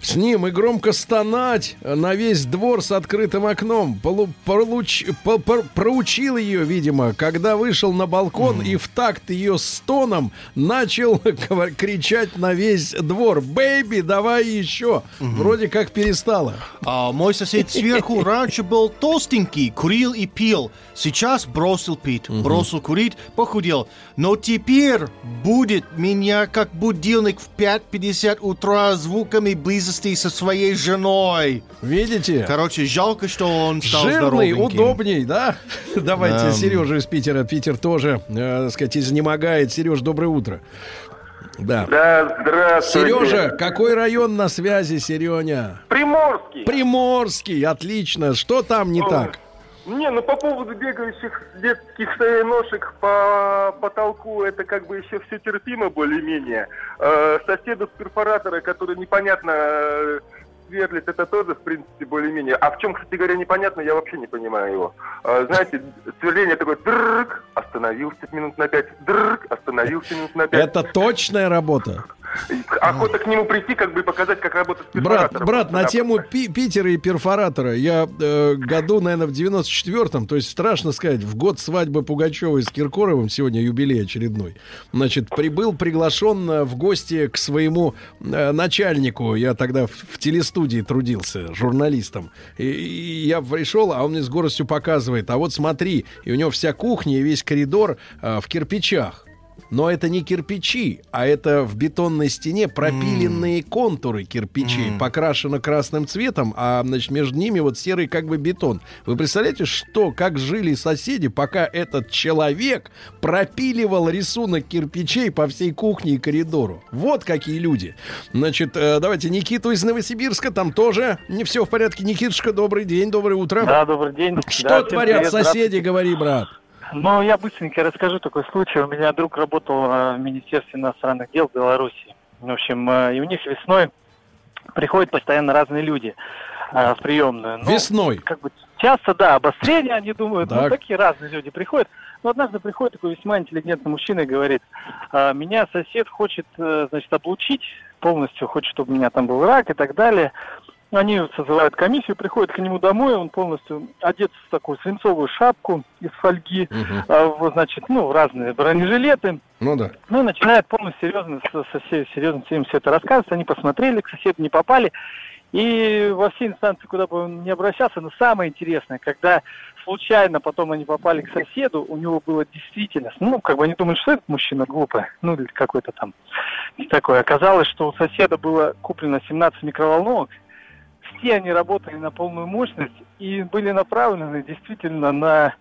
с ним и громко стонать на весь двор с открытым окном. Полу- получ- по- по- проучил ее, видимо, когда вышел на балкон и в такт ее стоном начал *laughs* кричать на весь двор. «Бэйби, давай еще!» Вроде как перестала. А мой сосед сверху *laughs* раньше был толстенький, курил и пил. Сейчас бросил пить, бросил курить, похудел. Но теперь будет меня как будильник в 5.50 утра звуками близости со своей женой. Видите? Короче, жалко, что он стал Жирный, удобней, да? *laughs* Давайте Да. Сережа из Питера. Питер тоже, э, так сказать, изнемогает. Сереж, доброе утро. Да. Да, здравствуйте. Сережа, какой район на связи, Сереня? Приморский. Приморский, отлично. Что там не Ой. так? Не, ну по поводу бегающих детских ножек по потолку, это как бы еще все терпимо более-менее. Э, соседа с перфоратора, который непонятно э, сверлит, это тоже, в принципе, более-менее. А в чем, кстати говоря, непонятно, я вообще не понимаю его. Э, знаете, сверление такое, дрррк, остановился минут на пять, дрррк, остановился минут на пять. Это точная работа. Охота к нему прийти, как бы и показать, как работать с Брат, брат, на тему Пи- Питера и перфоратора. Я э, году, наверное, в 94-м, то есть страшно сказать, в год свадьбы Пугачевой с Киркоровым, сегодня юбилей очередной, значит, прибыл приглашен э, в гости к своему э, начальнику. Я тогда в, в телестудии трудился журналистом. И, и я пришел, а он мне с горостью показывает, а вот смотри, и у него вся кухня и весь коридор э, в кирпичах. Но это не кирпичи, а это в бетонной стене пропиленные контуры кирпичей, покрашено красным цветом, а значит, между ними вот серый как бы бетон. Вы представляете, что, как жили соседи, пока этот человек пропиливал рисунок кирпичей по всей кухне и коридору? Вот какие люди. Значит, э, давайте Никиту из Новосибирска, там тоже не все в порядке. Никитушка, добрый день, доброе утро. Да, добрый день. Что Да, творят привет, соседи, говори, брат. Ну, я быстренько расскажу такой случай. У меня друг работал э, в Министерстве иностранных дел Беларуси. В общем, э, и у них весной приходят постоянно разные люди э, в приемную. Ну, Весной. Как бы часто, да, обострение, они думают, ну, Так. такие разные люди приходят. Но однажды приходит такой весьма интеллигентный мужчина и говорит, «А, меня сосед хочет, значит, облучить полностью, хочет, чтобы у меня там был рак и так далее. Они созывают комиссию, приходят к нему домой, он полностью одет в такую свинцовую шапку из фольги, Мгм. а, значит, ну, разные бронежилеты. Ну да. Ну, и начинает полностью серьезно, со, серьезностью им все это рассказывать. Они посмотрели, к соседу не попали. И во все инстанции, куда бы он ни обращался, но самое интересное, когда случайно потом они попали к соседу, у него было действительно, ну, как бы они думали, что этот мужчина глупый, ну, или какой-то там такой. Оказалось, что у соседа было куплено 17 микроволновок, все они работали на полную мощность и были направлены действительно на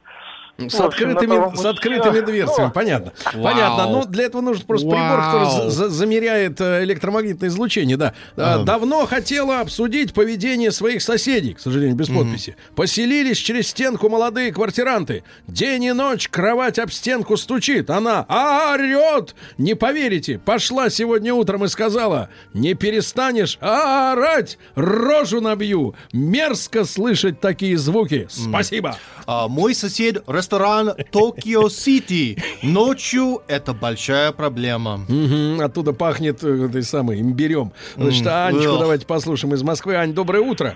С общем, открытыми, того с открытыми *laughs* дверцами, Ну, понятно. Вау. Понятно. Но для этого нужен просто прибор, который Вау. за- за- замеряет э, электромагнитное излучение, да. А. Давно хотела обсудить поведение своих соседей, к сожалению, без подписи. Поселились через стенку молодые квартиранты. День и ночь кровать об стенку стучит. Она орет. Не поверите, пошла сегодня утром и сказала, не перестанешь орать, рожу набью. Мерзко слышать такие звуки. Спасибо. А, мой сосед ресторан Токио Сити. Ночью это большая проблема. Мгм, оттуда пахнет э, этой самой имбирем. Значит, Анечку давайте послушаем из Москвы. Ань, доброе утро.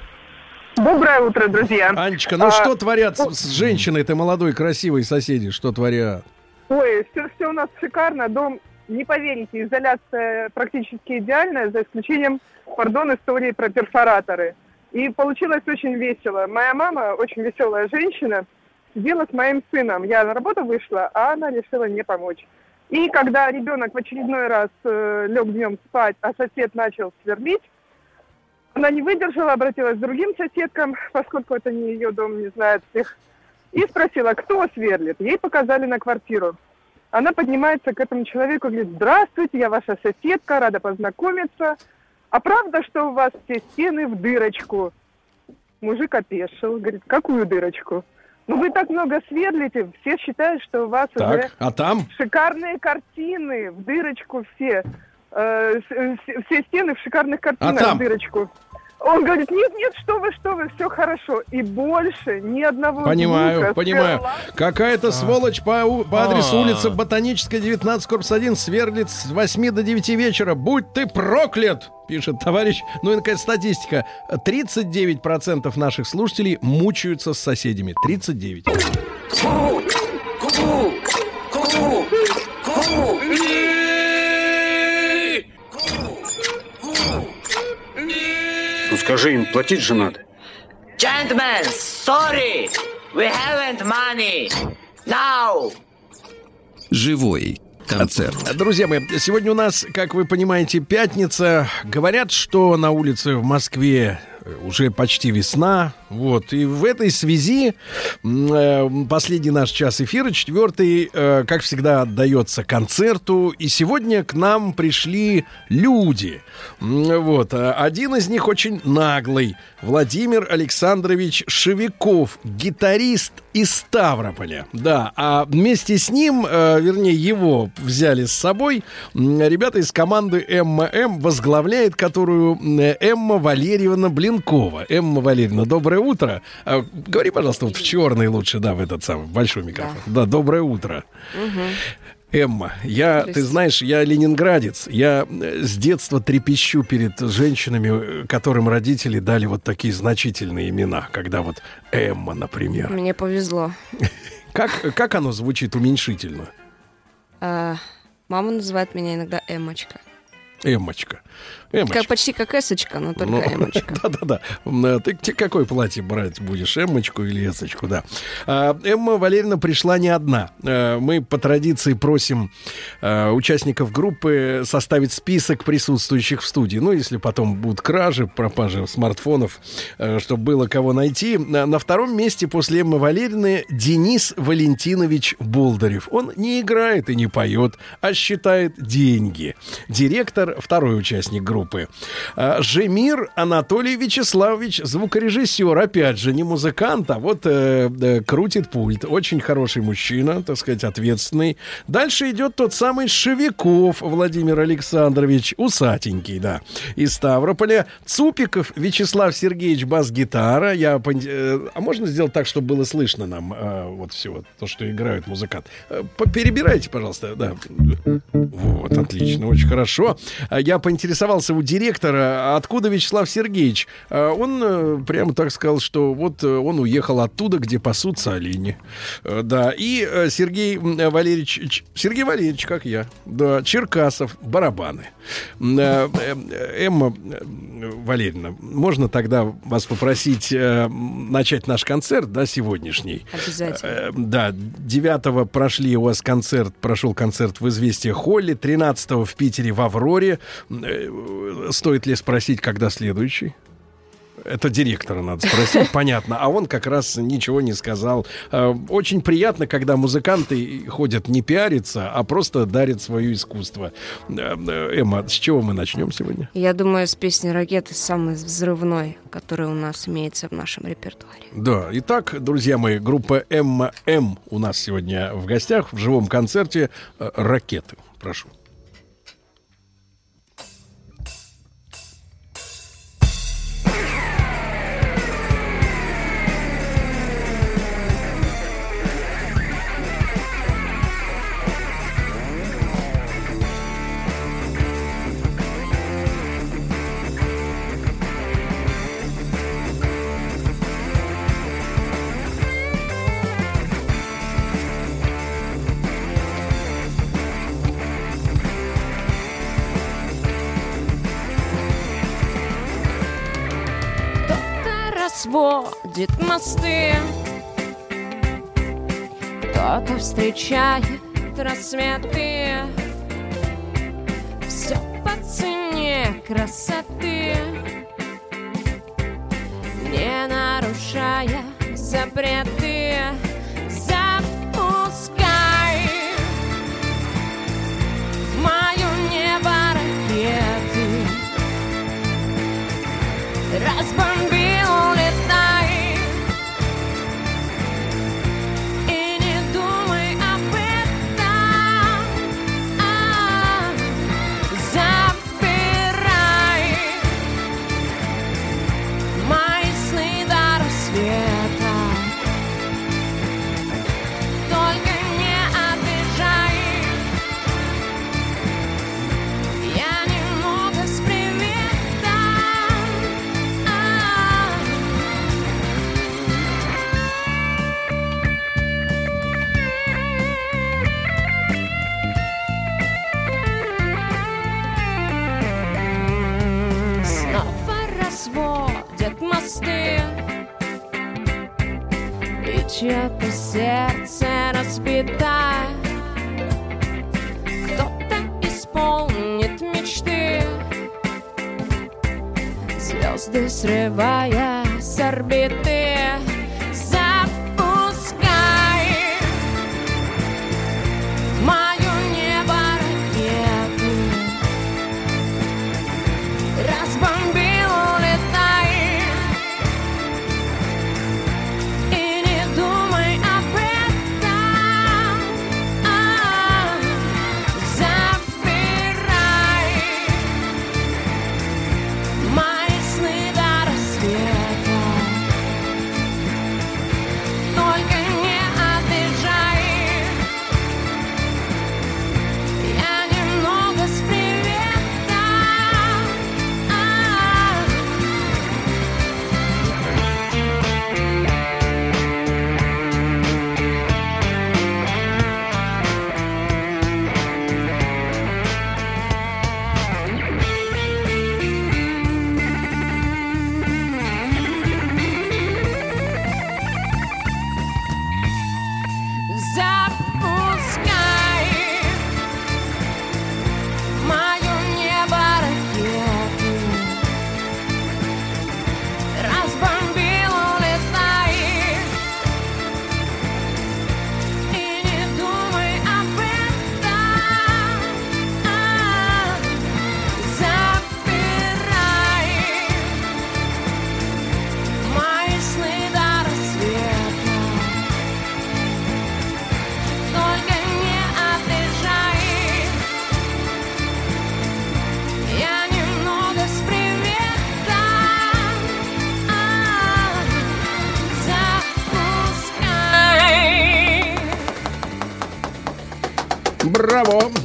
Доброе утро, друзья. Анечка, ну А, что творят с, с женщиной-то молодой, красивой соседи? Что творят? Ой, все, все у нас шикарно. Дом, не поверите, изоляция практически идеальная, за исключением, пардон, истории про перфораторы. И получилось очень весело. Моя мама, очень веселая женщина, сидела с моим сыном. Я на работу вышла, а она решила мне помочь. И когда ребенок в очередной раз э, лег днем спать, а сосед начал сверлить, она не выдержала, обратилась к другим соседкам, поскольку это не ее дом, не знает всех, и спросила, кто сверлит. Ей показали на квартиру. Она поднимается к этому человеку и говорит, здравствуйте, я ваша соседка, рада познакомиться. А правда, что у вас все стены в дырочку? Мужик опешил, говорит, какую дырочку? Ну вы так много сверлите, все считают, что у вас уже Так, а там? шикарные картины в дырочку все. Э, э, все стены в шикарных картинах там? в дырочку. Он говорит, нет, нет, что вы, что вы, все хорошо. И больше ни одного Понимаю, звука понимаю. Какая-то сволочь по, по адресу А. улицы Ботаническая, 19, корпус 1, сверлит с 8 до 9 вечера. Будь ты проклят! Пишет товарищ. Ну и, наконец, статистика. 39% наших слушателей мучаются с соседями. 39. Ну скажи им, платить же надо. Gentlemen, sorry, we haven't money. Now. Живой концерт. Друзья мои, сегодня у нас, как вы понимаете, пятница. Говорят, что на улице в Москве уже почти весна. Вот. И в этой связи э, последний наш час эфира, четвертый, э, как всегда, отдается концерту. И сегодня к нам пришли люди. Вот. а Один из них очень наглый. Владимир Александрович Шевиков, гитарист из Ставрополя. Да, а вместе с ним, э, вернее, его взяли с собой ребята из команды ММ, возглавляет которую м, Эмма Валерьевна Блинкова. Эмма Валерьевна, доброе утро. А, говори, пожалуйста, вот в черный лучше, да, в этот самый большой микрофон. Да, доброе утро. Эмма, я, ты знаешь, я ленинградец. Я э, с детства трепещу перед женщинами, э, которым родители дали вот такие значительные имена, когда вот Эмма, например. Мне повезло. *laughs* Как, как оно звучит уменьшительно? А, мама называет меня иногда Эмочка. Эммочка. Эммочка. Как, почти как Эсочка, но только Ну, *laughs* Эмочка. Да-да-да. Э, Ты какое платье брать будешь? Эммочку или Эсочку, да. А, Эмма Валерьевна пришла не одна. Э, Мы по традиции просим э, участников группы составить список присутствующих в студии. Ну, если потом будут кражи, пропажи смартфонов, чтобы было кого найти. На на втором месте после Эммы Валерьевны Денис Валентинович Болдырев. Он не играет и не поет, а считает деньги. Директор, второй участник группы. А, Жемир Анатолий Вячеславович, звукорежиссер, опять же, не музыкант, а вот э, э, крутит пульт. Очень хороший мужчина, так сказать, ответственный. Дальше идет тот самый Шевиков Владимир Александрович, усатенький, да, из Ставрополя. Цупиков Вячеслав Сергеевич, бас-гитара. Я, э, а можно сделать так, чтобы было слышно нам э, вот все вот то, что играют музыкант? Э, Перебирайте, пожалуйста, да. Вот, отлично, очень хорошо. А Я поинтересовался у директора, откуда Вячеслав Сергеевич. А Он э, прямо так сказал, что вот э, он уехал оттуда, где пасутся олени. Э, Да, и Сергей Валерьевич, Сергей Валерьевич, как я, да, Черкасов, барабаны. Эмма Валерьевна, можно тогда вас попросить начать наш концерт, да, сегодняшний? Обязательно. Да, 9 прошли у вас концерт, прошел концерт в «Известия Холли», 13 в Питере в «Авроре». Э, Стоит ли спросить, когда следующий? Это директора надо спросить, *laughs* понятно. А он как раз ничего не сказал. Э, Очень приятно, когда музыканты ходят не пиариться, а просто дарят свое искусство. Э, Эмма, с чего мы начнем сегодня? Я думаю, с песни «Ракеты» самый взрывной, который у нас имеется в нашем репертуаре. Да, итак, друзья мои, группа ММ у нас сегодня в гостях в живом концерте «Ракеты». Прошу. Мосты, кто-то встречает рассветы. Все по цене красоты, не нарушая запреты. Запускай в мое небо мосты И чье-то сердце разбито Кто-то исполнит мечты. Звезды срывая с орбиты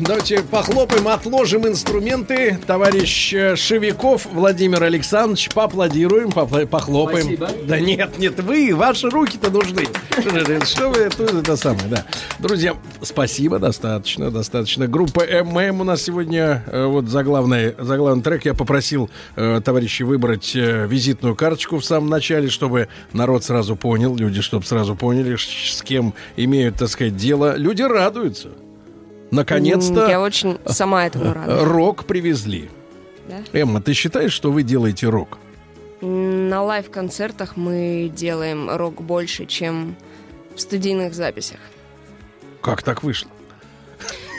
Давайте похлопаем, отложим инструменты. Товарищ э, Шевиков Владимир Александрович, поаплодируем, похлопаем. Спасибо. Да нет, нет, вы, ваши руки-то нужны. Что вы, тут это самое, да. Друзья, спасибо, достаточно, достаточно. Группа ММ у нас сегодня, э, вот заглавный, заглавный трек. Я попросил э, товарищей выбрать э, визитную карточку в самом начале, чтобы народ сразу понял, люди, чтобы сразу поняли, с кем имеют, так сказать, дело. Люди радуются. Наконец-то Я очень сама этому рада. рок привезли. Да? Эмма, ты считаешь, что вы делаете рок? На лайв-концертах мы делаем рок больше, чем в студийных записях. Как так вышло?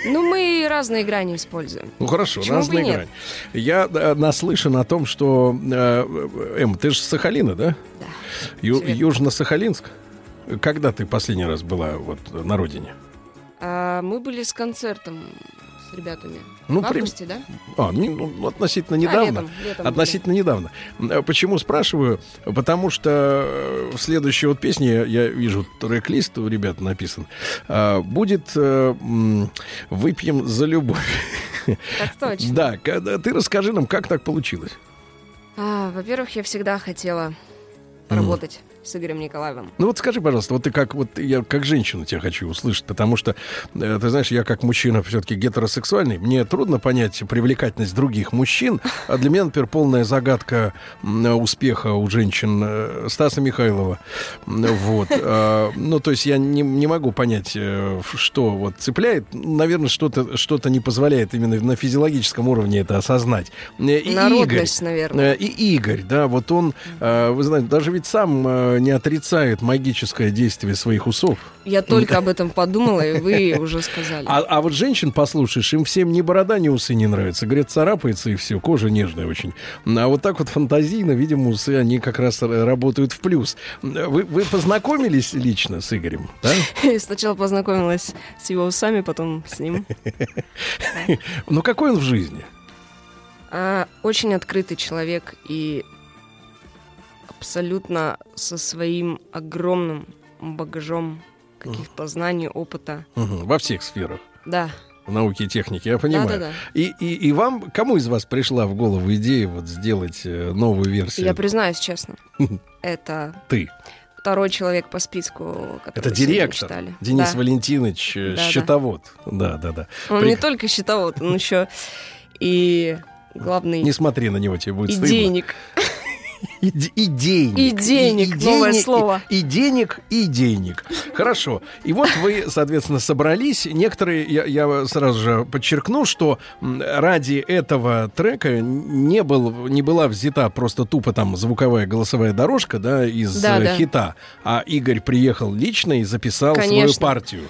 Ну, мы разные грани используем. Ну хорошо, Почему разные грани. Я э, наслышан о том, что э, Эм, ты же с Сахалина, да? Да. Ю- Южно-Сахалинск. Когда ты последний раз была вот на родине? А мы были с концертом с ребятами. Ну, в при- августе, да? А, не- ну, относительно недавно. летом, летом относительно недавно. Э, Почему спрашиваю? Потому что э, в следующей вот песне, я вижу трек-лист у ребят написан, э, будет э, «Выпьем за любовь». Так *laughs* точно. Да, когда- ты расскажи нам, как так получилось. А, во-первых, я всегда хотела поработать с Игорем Николаевым. Ну вот скажи, пожалуйста, вот ты как вот я как женщину тебя хочу услышать, потому что э, ты знаешь, я как мужчина все-таки гетеросексуальный, мне трудно понять привлекательность других мужчин, а для меня, например, полная загадка успеха у женщин э, Стаса Михайлова, вот, А, ну то есть я не, не могу понять, э, что вот цепляет, наверное, что-то что-то не позволяет именно на физиологическом уровне это осознать. Э, и Игорь, Народность, наверное. Э, И Игорь, да, вот он, э, вы знаете, даже ведь сам э, не отрицает магическое действие своих усов. Я только об этом подумала, и вы уже сказали. А, а вот женщин послушаешь, им всем ни борода, ни усы не нравятся. Говорят, царапается и все, кожа нежная очень. А вот так вот фантазийно, видимо, усы, они как раз работают в плюс. Вы, вы познакомились лично с Игорем, да? *laughs* Сначала познакомилась с его усами, потом с ним. Ну, какой он в жизни? А, очень открытый человек и абсолютно со своим огромным багажом каких-то знаний, опыта. Во всех сферах. Да. науки и техники, я понимаю. Да-да-да. И, и, и вам, кому из вас пришла в голову идея вот сделать э, новую версию? Я признаюсь честно, это Ты. второй человек по списку, который Это директор читали. Денис Да. Валентинович, э, Да-да. счетовод. Да, да, да. Он При- не только счетовод, он еще и главный Не смотри на него, тебе будет стыдно. И, д- и денег. И денег, новое денег, слово. И, и денег, и денег. Хорошо. И вот вы, соответственно, собрались. Некоторые, я, я сразу же подчеркну, что ради этого трека не, был, не была взята просто тупо там звуковая голосовая дорожка, да, из Да, да. хита. А Игорь приехал лично и записал свою Конечно. партию.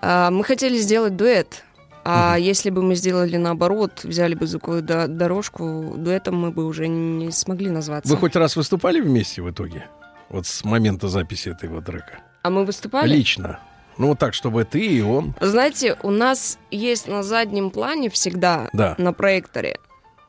А, мы хотели сделать дуэт. А если бы мы сделали наоборот, взяли бы звуковую до- дорожку, дуэтом мы бы уже не смогли назваться. Вы хоть раз выступали вместе в итоге? Вот с момента записи этого трека. А мы выступали? Лично. Ну, вот так, чтобы ты и он. Знаете, у нас есть на заднем плане всегда Да. на проекторе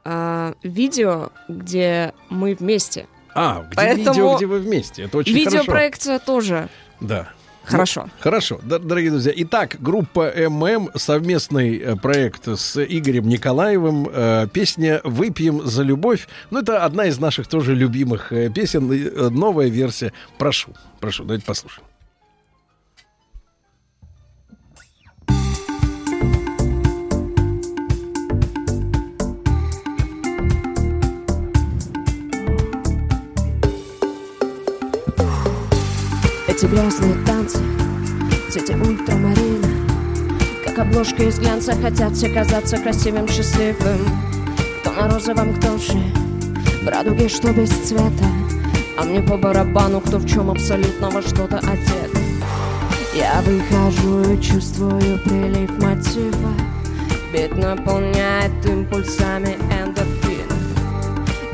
а, видео, где мы вместе. А, где Поэтому видео, где вы вместе. Это очень хорошо. Видеопроекция тоже. Да. Хорошо. Ну, хорошо, дорогие друзья. Итак, группа ММ, совместный э, проект с Игорем Николаевым. э, песня «Выпьем за любовь». Ну, это одна из наших тоже любимых э, песен. э, новая версия. Прошу, прошу, давайте послушаем. Эти грязные танцы, цвете ультрамарина Как обложка из глянца, хотят все казаться красивым, счастливым. Кто на розовом, кто ше, в радуге, что без цвета. А мне по барабану, кто в чем абсолютно во что-то одет. Я выхожу и чувствую прилив мотива. Бит наполняет импульсами эндорфин.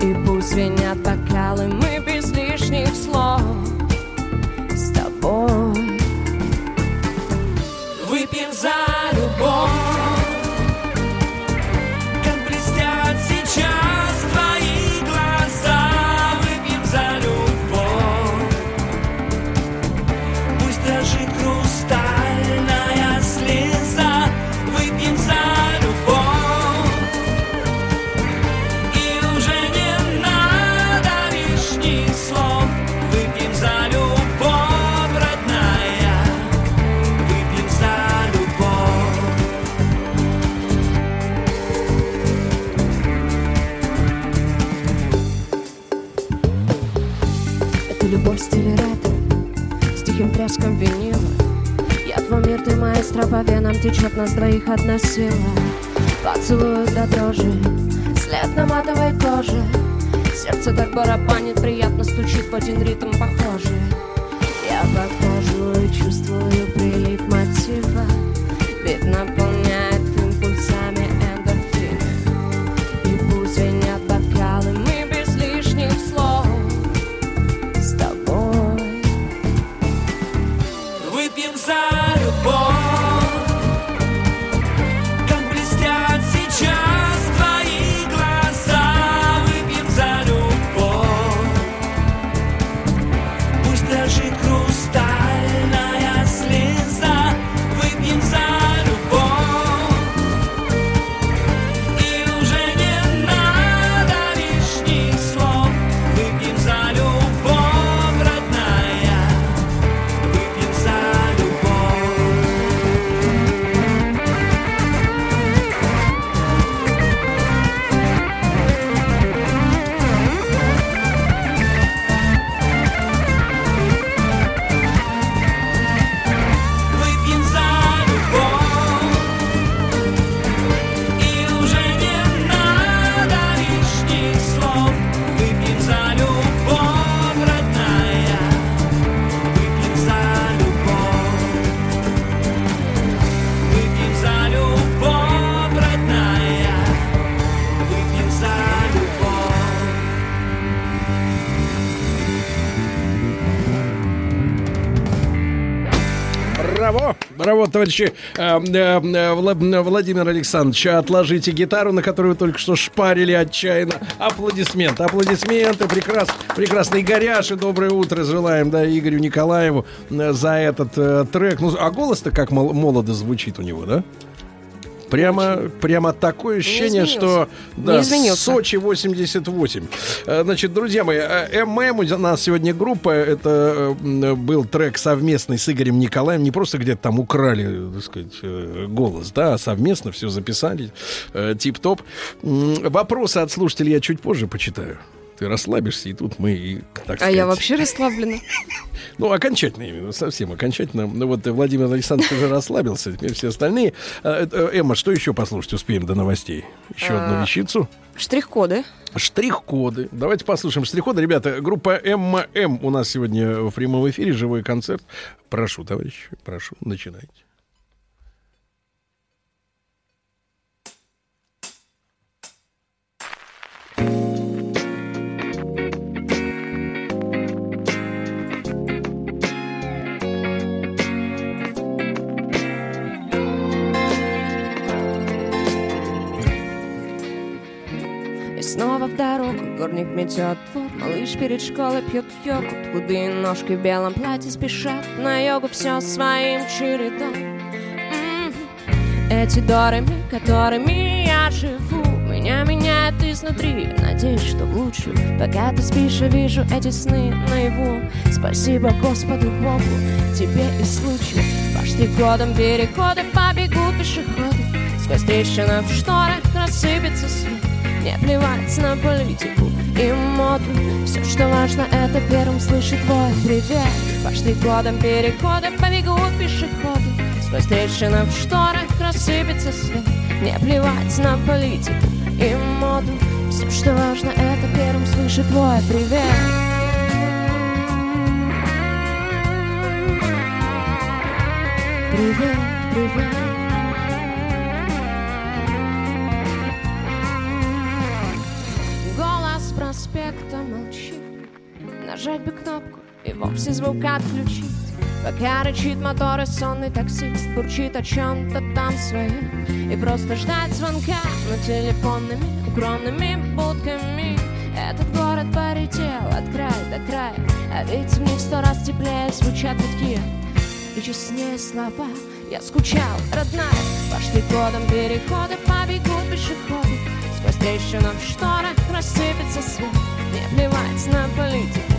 И пусть звенят бокалы, мы без лишних слов Выпьем за винила Я твой мир, ты маэстро, по венам течет нас двоих одна сила Поцелую до дрожи, след на матовой коже. Сердце так барабанит, приятно стучит в один ритм похожий. Я похожую чувствую прилив мотива. Бит наполняет импульсами Браво, товарищи! Э, э, э, Вла- Владимир Александрович, отложите гитару, на которую вы только что шпарили отчаянно. Аплодисменты, аплодисменты. Прекрас, прекрасный Игоряши, доброе утро желаем, да, Игорю Николаеву э, за этот э, трек. Ну, а голос-то как мол- молодо звучит у него, да? Прямо, прямо такое ощущение, что да. Сочи 88. Э, Значит, друзья мои, э, ММ у нас сегодня группа. Это э, был трек совместный с Игорем Николаем. Не просто где-то там украли, так сказать, голос, да, а совместно все записали. Тип-топ. Вопросы от слушателей я чуть позже почитаю. Ты расслабишься, и тут мы, и, так А сказать... я вообще расслаблена. *laughs* Ну, окончательно именно, совсем окончательно. Ну, вот э, Владимир Александрович уже расслабился, теперь все остальные. А, э, Эмма, что еще послушать успеем до новостей? Еще одну А, вещицу. Штрих-коды. Штрих-коды. Давайте послушаем штрих-коды. Ребята, группа ММ у нас сегодня в прямом эфире, живой концерт. Прошу, товарищи, прошу, начинайте. В дорогу дворник метет двор Малыш перед школой пьет йогурт. Худые ножки в белом платье спешат На йогу все своим чередом. Эти дорами, которыми я живу Меня меняет изнутри. Надеюсь, что в лучшую Пока ты спишь, я вижу эти сны наяву. Спасибо Господу Богу Тебе и случаю. По штрих-кодам переходы Побегут пешеходы. Сквозь трещины в шторах Рассыпется свет не плевать на политику и моду. Все, что важно, это первым слышит твой привет. Пошли годом переходы, побегут пешеходы. Сквозь трещины в шторах рассыпется свет. Не плевать на политику и моду. Все, что важно, это первым слышит твой привет. Привет, привет кнопку и вовсе звук отключить. Пока рычит мотор и сонный таксист Бурчит о чем-то там своем И просто ждать звонка Но телефонными укромными будками. Этот город полетел от края до края А ведь в них сто раз теплее звучат гудки И честнее слова Я скучал, родная. Пошли годом переходы Побегут пешеходы. Сквозь трещину в шторах рассыпется свет. Не плевать на политику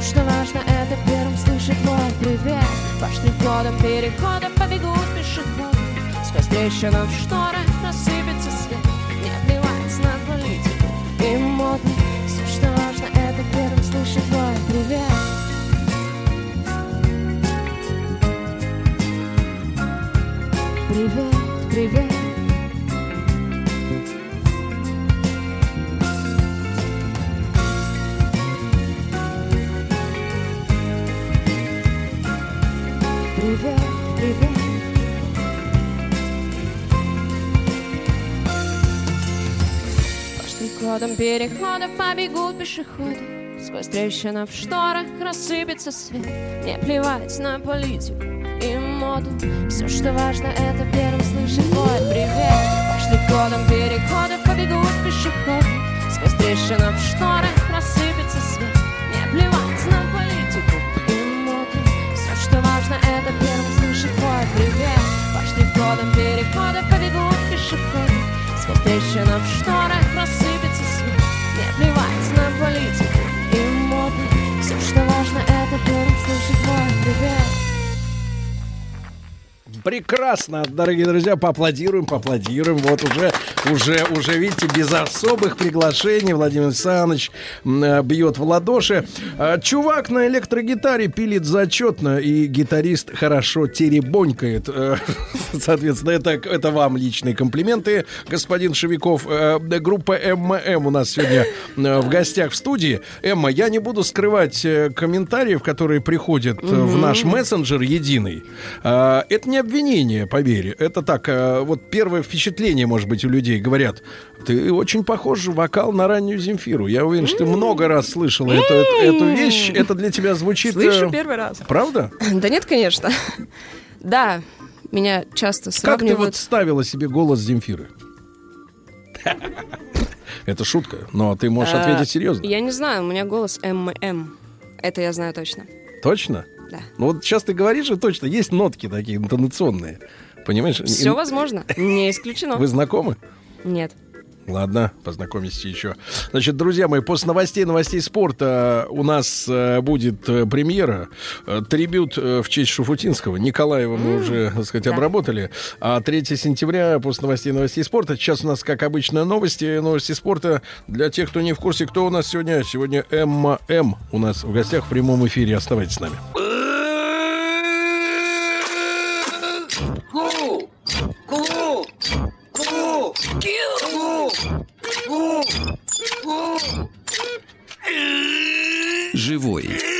что важно, это первым слышит мой привет. Пошли годом, переходом побегут пешеходы. Сквозь трещину в шторы рассыпется свет Не отливается на политику и модно. Все, что важно, это первым слышит твой привет. Привет, привет. Привет, привет. По штрих-кодам переходов побегут пешеходы. Сквозь трещины в шторах рассыпется свет. Не плевать на политику и моду. Все, что важно, это первым слышать твой привет. По штрих-кодам переходов побегут пешеходы. Сквозь трещины в шторах рассыпется свет. Не плевать на политику и моду. Все, что важно, это первым привет. По штрих-кодам переходов побегут пешеходы. Сквозь трещины в шторах рассыпется свет. Не плевать на политику и моду Все, что важно, это первым слышать твой привет. Прекрасно, дорогие друзья, поаплодируем, поаплодируем. Вот уже, уже, уже, видите, без особых приглашений Владимир Александрович э, бьет в ладоши. А, Чувак на электрогитаре пилит зачетно, и гитарист хорошо теребонькает. Э, *laughs* Соответственно, это, это вам личные комплименты, господин Шевиков. Э, Группа ММ у нас сегодня в гостях в студии. Эмма, я не буду скрывать комментариев, которые приходят э, в наш мессенджер единый. А, Это не обвинение, поверь. Это так, вот первое впечатление, может быть, у людей говорят. Ты очень похож вокал на раннюю Земфиру. Я уверен, что ты много раз слышала эту, эту- вещь. Это для тебя звучит... Слышу э, первый раз. Правда? Да нет, конечно. Да, меня часто Как ты сравнивают. вот ставила себе голос Земфиры? Это шутка, но ты можешь А, ответить серьезно. Я не знаю, у меня голос ММ. Это я знаю точно. Точно? Да. Ну вот сейчас ты говоришь, и точно, есть нотки такие интонационные. Понимаешь? Все возможно. Не исключено. Вы знакомы? Нет. Ладно, познакомитесь еще. Значит, друзья мои, после новостей, новостей спорта у нас э, будет э, премьера, э, трибют э, в честь Шуфутинского. Николаева мы уже, так сказать, да. обработали. А 3 сентября после новостей, новостей спорта. Сейчас у нас, как обычно, новости, новости спорта. Для тех, кто не в курсе, кто у нас сегодня? Сегодня Эмма М. У нас в гостях в прямом эфире. Оставайтесь с нами. Живой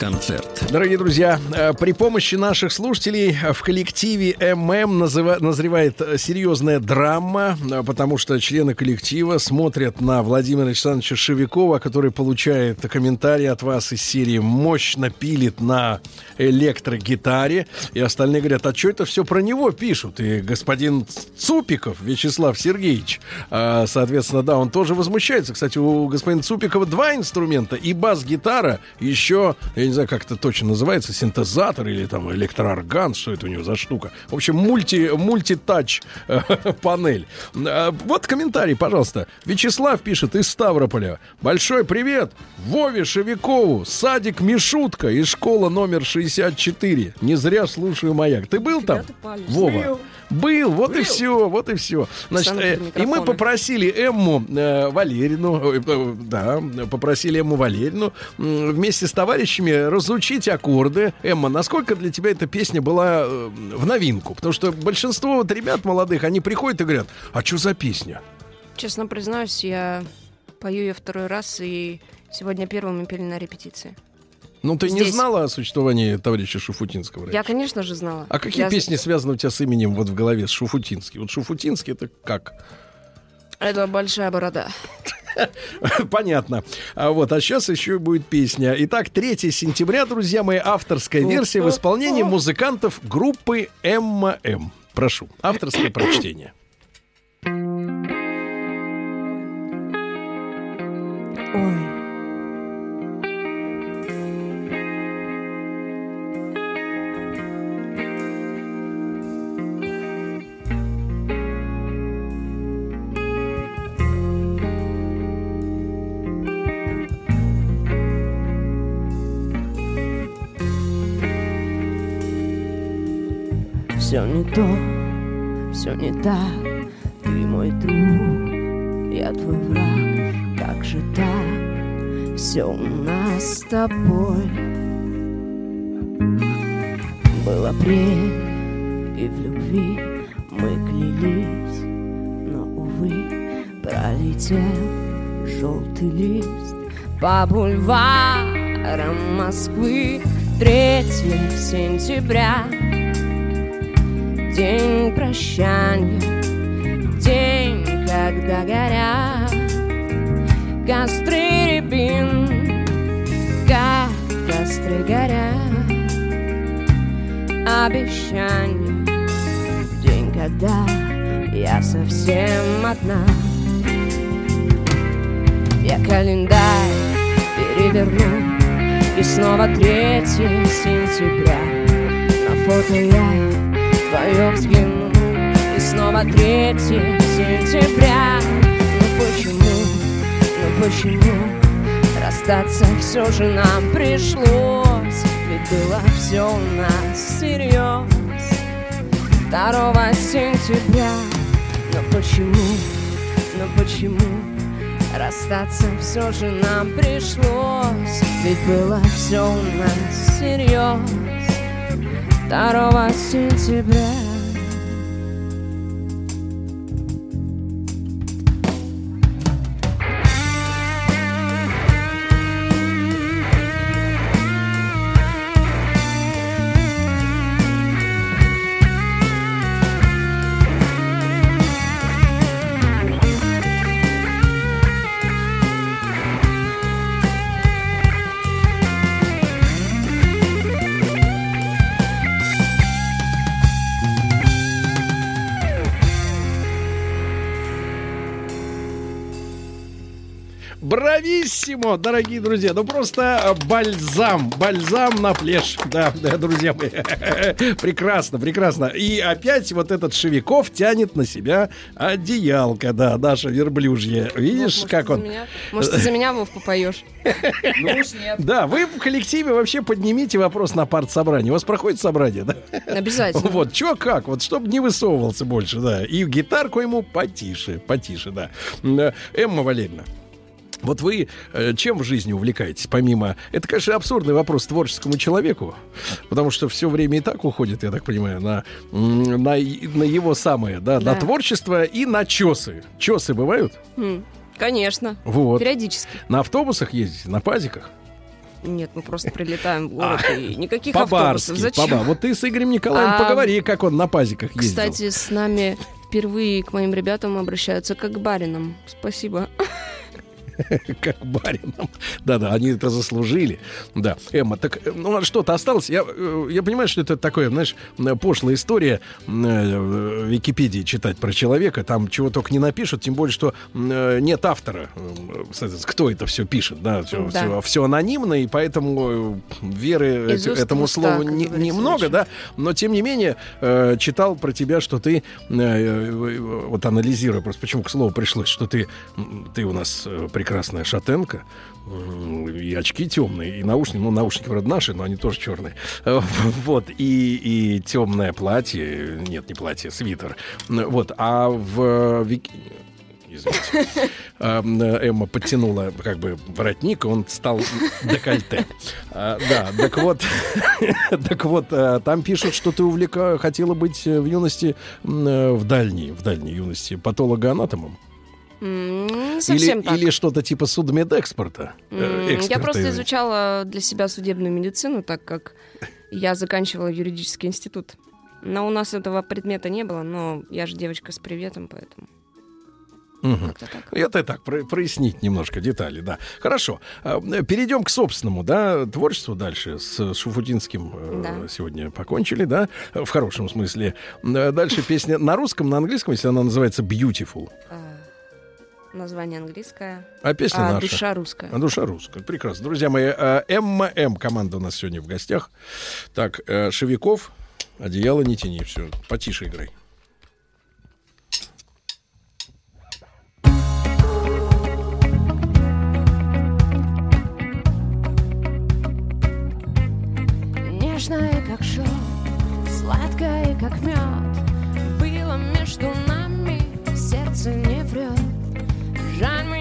концерт. Дорогие друзья, э, при помощи наших слушателей э, в коллективе ММ назревает э, серьезная драма, потому что члены коллектива смотрят на Владимира Александровича Шевикова, который получает комментарий от вас из серии «Мощно пилит на электрогитаре». И остальные говорят, а что это все про него пишут? И господин Цупиков Вячеслав Сергеевич, соответственно, да, он тоже возмущается. Кстати, у господина Цупикова два инструмента, и бас-гитара, еще, я не знаю, как это точно называется, синтезатор или там электроорган, что это у него за штука. В общем, мульти, мультитач э, *laughs* панель. А, Вот комментарий, пожалуйста. Вячеслав пишет из Ставрополя. Большой привет Вове Шевикову, садик Мишутка и школа номер 64. Не зря слушаю маяк. Ты был там? Вова. Был. Был, вот и все, вот и все. Значит, э, и мы попросили Эмму э, Валерину, э, э, да, попросили Эмму Валерину м, вместе с товарищами разучить аккорды. Эмма, насколько для тебя эта песня была э, в новинку? Потому что большинство вот ребят молодых, они приходят и говорят, а что за песня? Честно признаюсь, я пою ее второй раз, и сегодня первым мы пели на репетиции. Ну, ты не Здесь. знала о существовании товарища Шуфутинского? раньше? Я, конечно же, знала. А какие Я- песни связаны у тебя с именем вот в голове с Шуфутинский? Вот Шуфутинский это как? Это большая борода. *laughs* *laughs* Понятно. А вот, а сейчас еще будет песня. Итак, 3 сентября, друзья мои, авторская версия в исполнении музыкантов группы ММ. Прошу, авторское прочтение. Ой. То, все не так, ты мой друг, я твой враг, как же так, все у нас с тобой. Был апрель, и в любви Мы клялись, но, увы, пролетел желтый лист. По бульварам Москвы 3 сентября День прощания, день, когда горят Костры рябин, как костры горят Обещание, день, когда я совсем одна. Я календарь переверну И снова 3 сентября. На фото я твое взгляну. И снова 3 сентября. Ну почему, ну почему Расстаться все же нам пришлось? Ведь было все у нас всерьез 2 сентября. Но почему, но почему Расстаться все же нам пришлось? Ведь было все у нас всерьез 2 сентября Брависсимо, дорогие друзья. Ну просто бальзам, бальзам на плешь. Да, *laughs* да, друзья мои. *laughs* Прекрасно, прекрасно. И опять вот этот Шевиков тянет на себя одеялко, да, наша верблюжья. Видишь, Может, как он? меня? Может, ты за меня, Вов, попоешь? Ну уж нет. *laughs* Да, вы в коллективе вообще поднимите вопрос на партсобрание. У вас проходит собрание, да? Обязательно. Вот, чё как, вот, чтобы не высовывался больше, да. И гитарку ему потише, потише, да. М, э, Эмма Валерьевна, вот вы э, чем в жизни увлекаетесь, помимо... Это, конечно, абсурдный вопрос творческому человеку, потому что все время и так уходит, я так понимаю, на, на, на его самое, да, на Да. творчество и на чесы. Чесы бывают? М, Конечно. Вот. Периодически. На автобусах ездите, на пазиках? Нет, мы просто прилетаем в город, и никаких автобусов. Зачем? по-ба- Вот ты с Игорем Николаевым А, поговори, как он на пазиках ездил. Кстати, с нами впервые к моим ребятам обращаются как к баринам. Спасибо. *laughs* как барином. Да-да, они это заслужили. Да. Эмма, так э, ну что-то осталось? Я, э, я понимаю, что это такое, знаешь, э, пошлая история в Википедии читать про человека. Там чего только не напишут, тем более, что нет автора. Кто это все пишет, да, Да. все, анонимно, и поэтому веры Из этому уста, слову не- немного, очень. да, но тем не менее читал про тебя, что ты, вот анализируя, просто почему к слову пришлось, что ты, ты у нас э, прекрасная шатенка, и очки темные, и наушники, ну, наушники, правда, наши, но они тоже черные. Э, *laughs* Вот, и, и темное платье, нет, не платье, свитер. Вот, а в Вики- Извините. А, *laughs* м, Эмма подтянула как бы воротник, и он стал декольте. А, Да, так вот, *laughs* так вот, а, там пишут, что ты увлека, хотела быть э, в юности, э, в дальней, в дальней юности патологоанатомом. Не Или, совсем так. или что-то типа судмедэкспорта. э, Я просто изучала для себя судебную медицину, так как я заканчивала юридический институт. Но у нас этого предмета не было, но я же девочка с приветом, поэтому... Мгм. Это так, про- прояснить немножко детали, да. Хорошо. А, Перейдем к собственному, да, творчеству дальше. С Шуфутинским э, Да. сегодня покончили, да, в хорошем смысле. Э, Дальше песня на русском, на английском, если она называется Beautiful. Название английское. А песня а наша. душа русская. А душа русская. Прекрасно. Друзья мои, э, Эмма М. Команда у нас сегодня в гостях. Так, э, Шевиков, одеяло не тяни. Все, потише играй. Нежное, как шелк, сладкое, как мед Было между нами, сердце не врет shine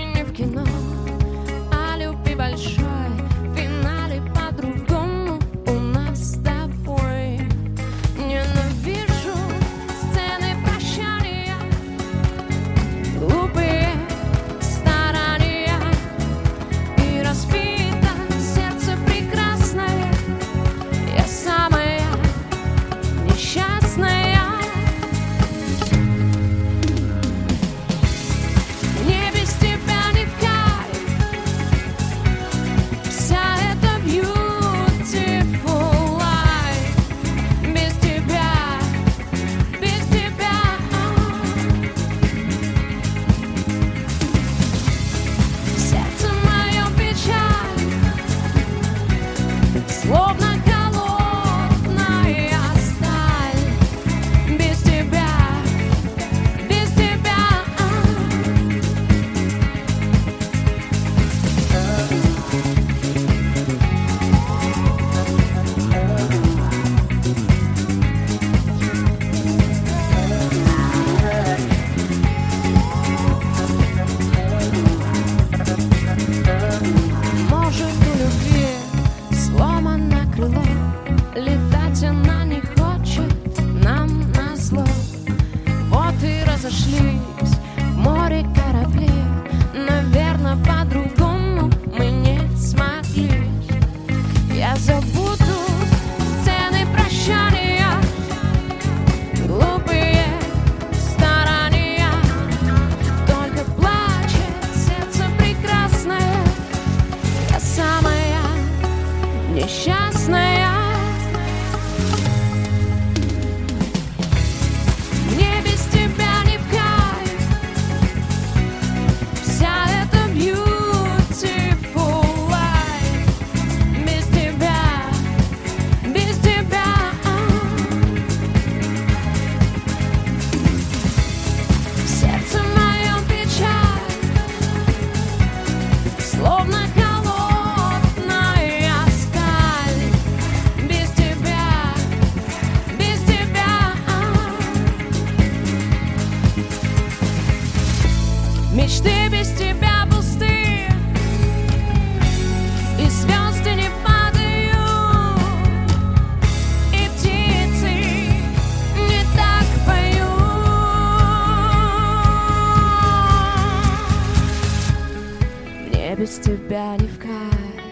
без тебя не в кайф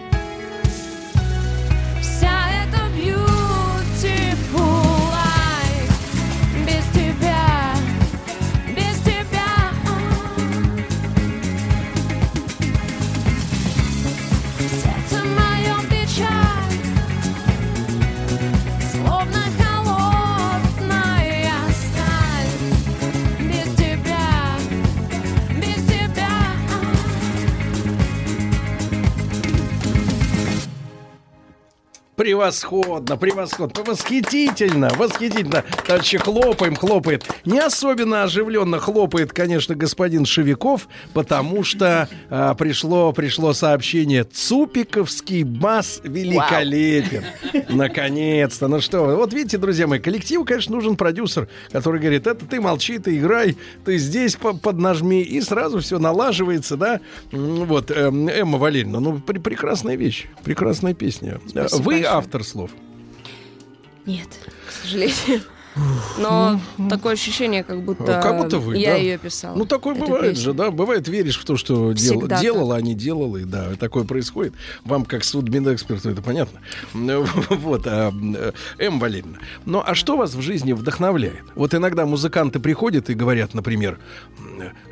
Превосходно, превосходно, восхитительно, восхитительно. Товарищи, хлопаем, хлопает. Не особенно оживленно хлопает, конечно, господин Шевиков, потому что а, пришло, пришло сообщение. Цупиковский бас великолепен. Наконец-то. Ну что, вот видите, друзья мои, коллективу, конечно, нужен продюсер, который говорит, это ты молчи, ты играй, ты здесь по- поднажми, и сразу все налаживается, да. Вот, эм, Эмма Валерьевна, ну, пр- прекрасная вещь, прекрасная песня. Спасибо Вы. Автор слов. Нет, к сожалению. Но такое ощущение, как будто, А Как будто вы, я да. ее писала. Ну, такое бывает песню. же, да. Бывает, веришь в то, что дел- делала, а не делала, и да, такое происходит. Вам, как судмедэксперту, это понятно. *laughs* Вот, а, э, М. Валерьевна. Ну, а что вас в жизни вдохновляет? Вот иногда музыканты приходят и говорят, например,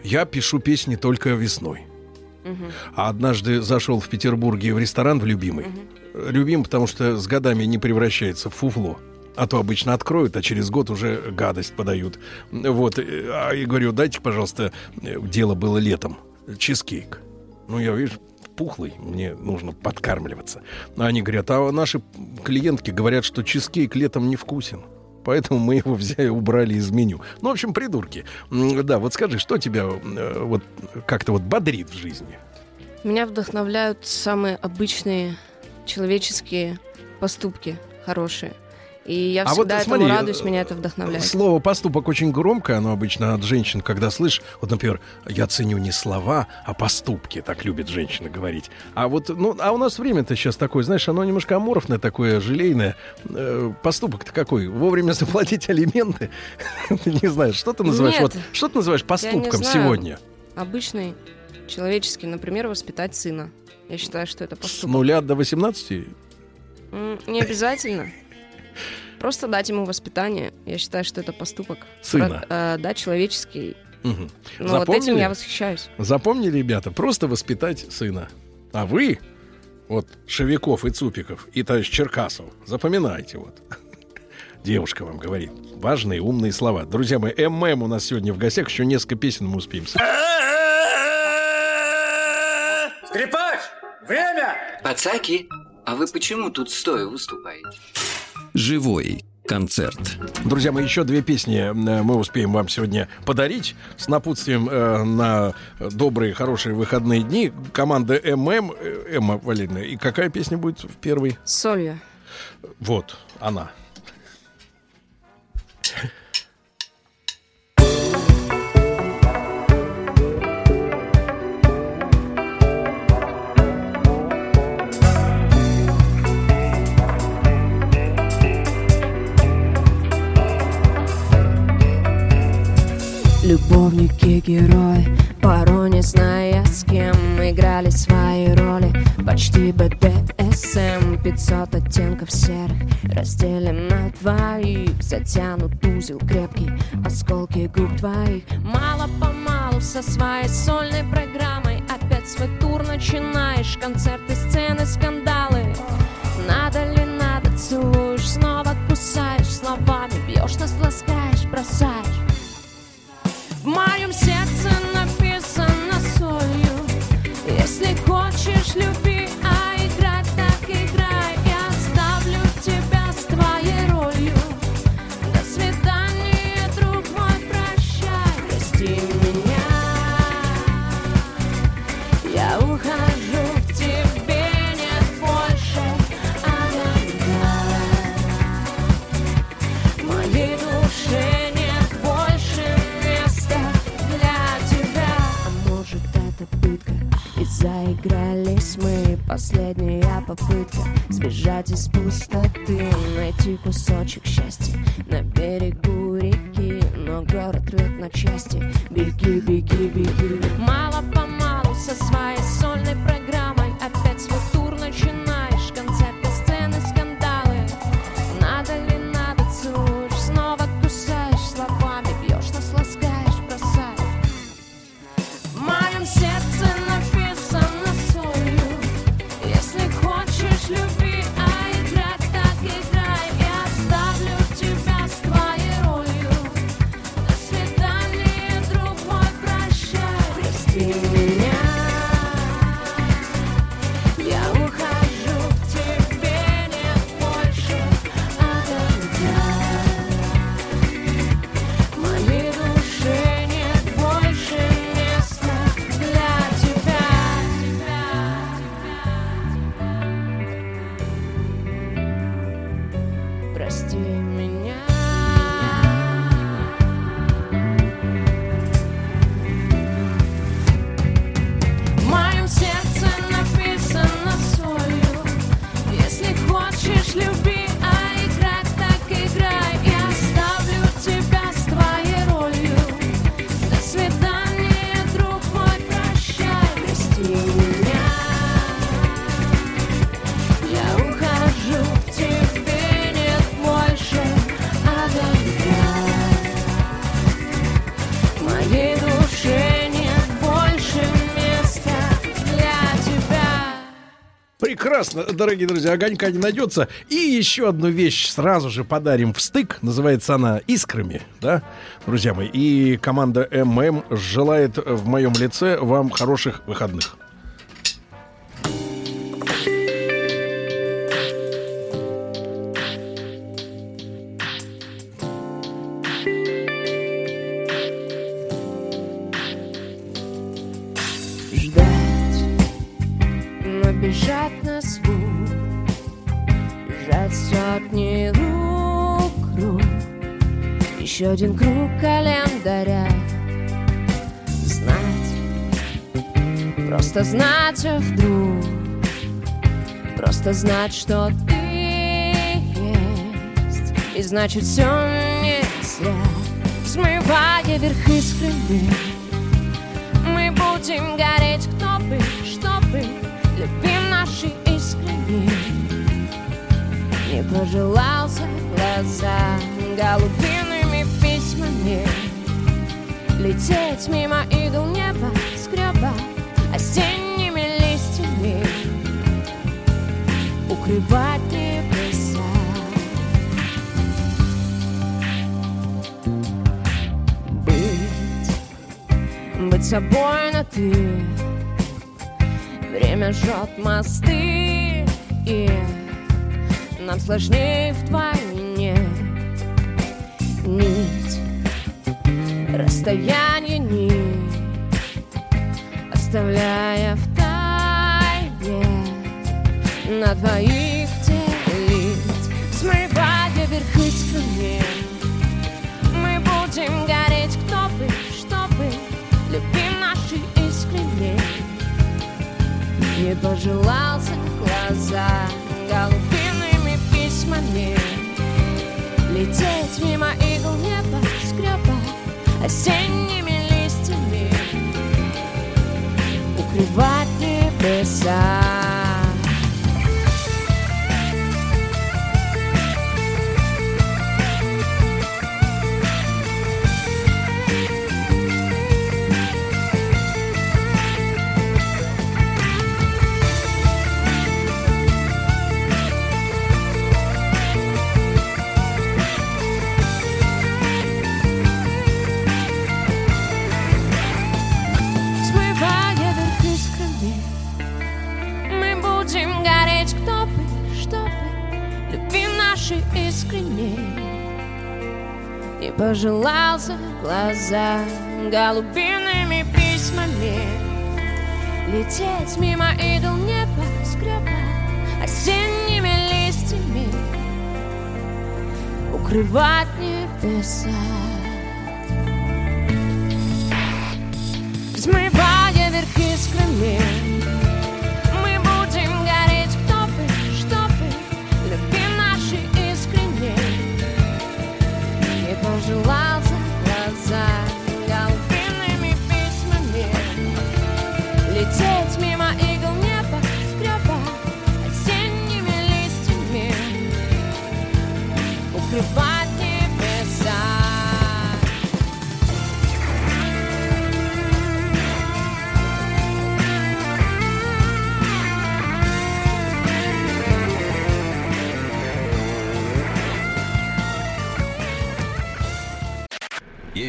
я пишу песни только весной. А однажды зашел в Петербурге в ресторан в любимый. Любим, потому что с годами не превращается в фуфло. А то обычно откроют, а через год уже гадость подают. Вот. э, А я говорю, дайте, пожалуйста, э, дело было летом. Чизкейк. Ну, я, видишь, пухлый, мне нужно подкармливаться. А они говорят, а наши клиентки говорят, что чизкейк летом не вкусен. Поэтому мы его взяли, убрали из меню. Ну, в общем, придурки. Да, вот скажи, что тебя э, вот как-то вот бодрит в жизни? Меня вдохновляют самые обычные человеческие поступки хорошие. И я А вот всегда этому смотри, радуюсь, меня это вдохновляет. Слово поступок очень громкое, оно обычно от женщин, когда слышишь, вот, например, я ценю не слова, а поступки, так любит женщина говорить. А вот, ну, а у нас время-то сейчас такое, знаешь, оно немножко аморфное такое, желейное. Э, поступок-то какой? Вовремя заплатить алименты? *laughs* Ты не знаешь, что ты называешь? Вот, что ты называешь поступком сегодня? Обычный, человеческий, например, воспитать сына. Я считаю, что это С поступок. нуля до 18? М, Не обязательно. Просто дать ему воспитание. Я считаю, что это поступок. Сына. Про- э, да, человеческий. Мгм. Ну, вот этим Запомнили? я восхищаюсь. Запомнили, ребята, просто воспитать сына. А вы, вот Шевиков и Цупиков, и товарищ Черкасов, запоминайте вот. *laughs* Девушка вам говорит важные, умные слова. Друзья мои, ММ у нас сегодня в гостях, еще несколько песен мы успеем. Скрипач, время! Пацаки, а вы почему тут стоя выступаете? Живой концерт. Друзья мои, еще две песни э, мы успеем вам сегодня подарить с напутствием э, на добрые, хорошие выходные дни. Команда ММ, э, Эмма Валерьевна. И какая песня будет в первой? С солью. Вот, она. Любовники, герои, порой не зная с кем Играли свои роли, почти БДСМ 500 оттенков серых. Разделим на двоих Затянут узел крепкий, осколки губ твоих. Мало-помалу со своей сольной программой. Опять свой тур начинаешь, концерты, сцены, скандалы. Надо ли надо, целуешь, снова кусаешь. Словами бьешь, нас ласкаешь, бросаешь в моем сердце написано солью. Если хочешь, люби, Последняя попытка Сбежать из пустоты Найти кусочек счастья На берегу реки Но город рвет на части. Беги, беги, беги. Мало-помалу со своей сольной программой Прекрасно, дорогие друзья, огонька не найдется. И еще одну вещь сразу же подарим в стык. Называется она «Искрами», да, друзья мои. И команда ММ желает в моем лице вам хороших выходных. Бежать на Еще один круг календаря. Знать, просто знать, а вдруг. Просто знать, что ты есть. И значит все не зря Смывая верх искренне мы будем гореть, кто бы, что бы Любим наши искренне Не пожелался глаза Голубиными письмами Лететь мимо игл неба Скреба осенними листьями. Укрывать небеса Быть быть собой на ты. Время жжет мосты И нам сложнее вдвойне Нить Расстояние нить Оставляя в тайне. На двоих делить Смывая вверх искренне Мы будем гореть, кто бы, что бы Любим наши искренне. Не пожелался глаза Голубиными письмами. Лететь мимо скреба осенними листьями укрывать небеса. Пожелал за глаза Голубиными письмами. Лететь мимо идол небоскреба Осенними листьями Укрывать небеса. Смывая вверх искрами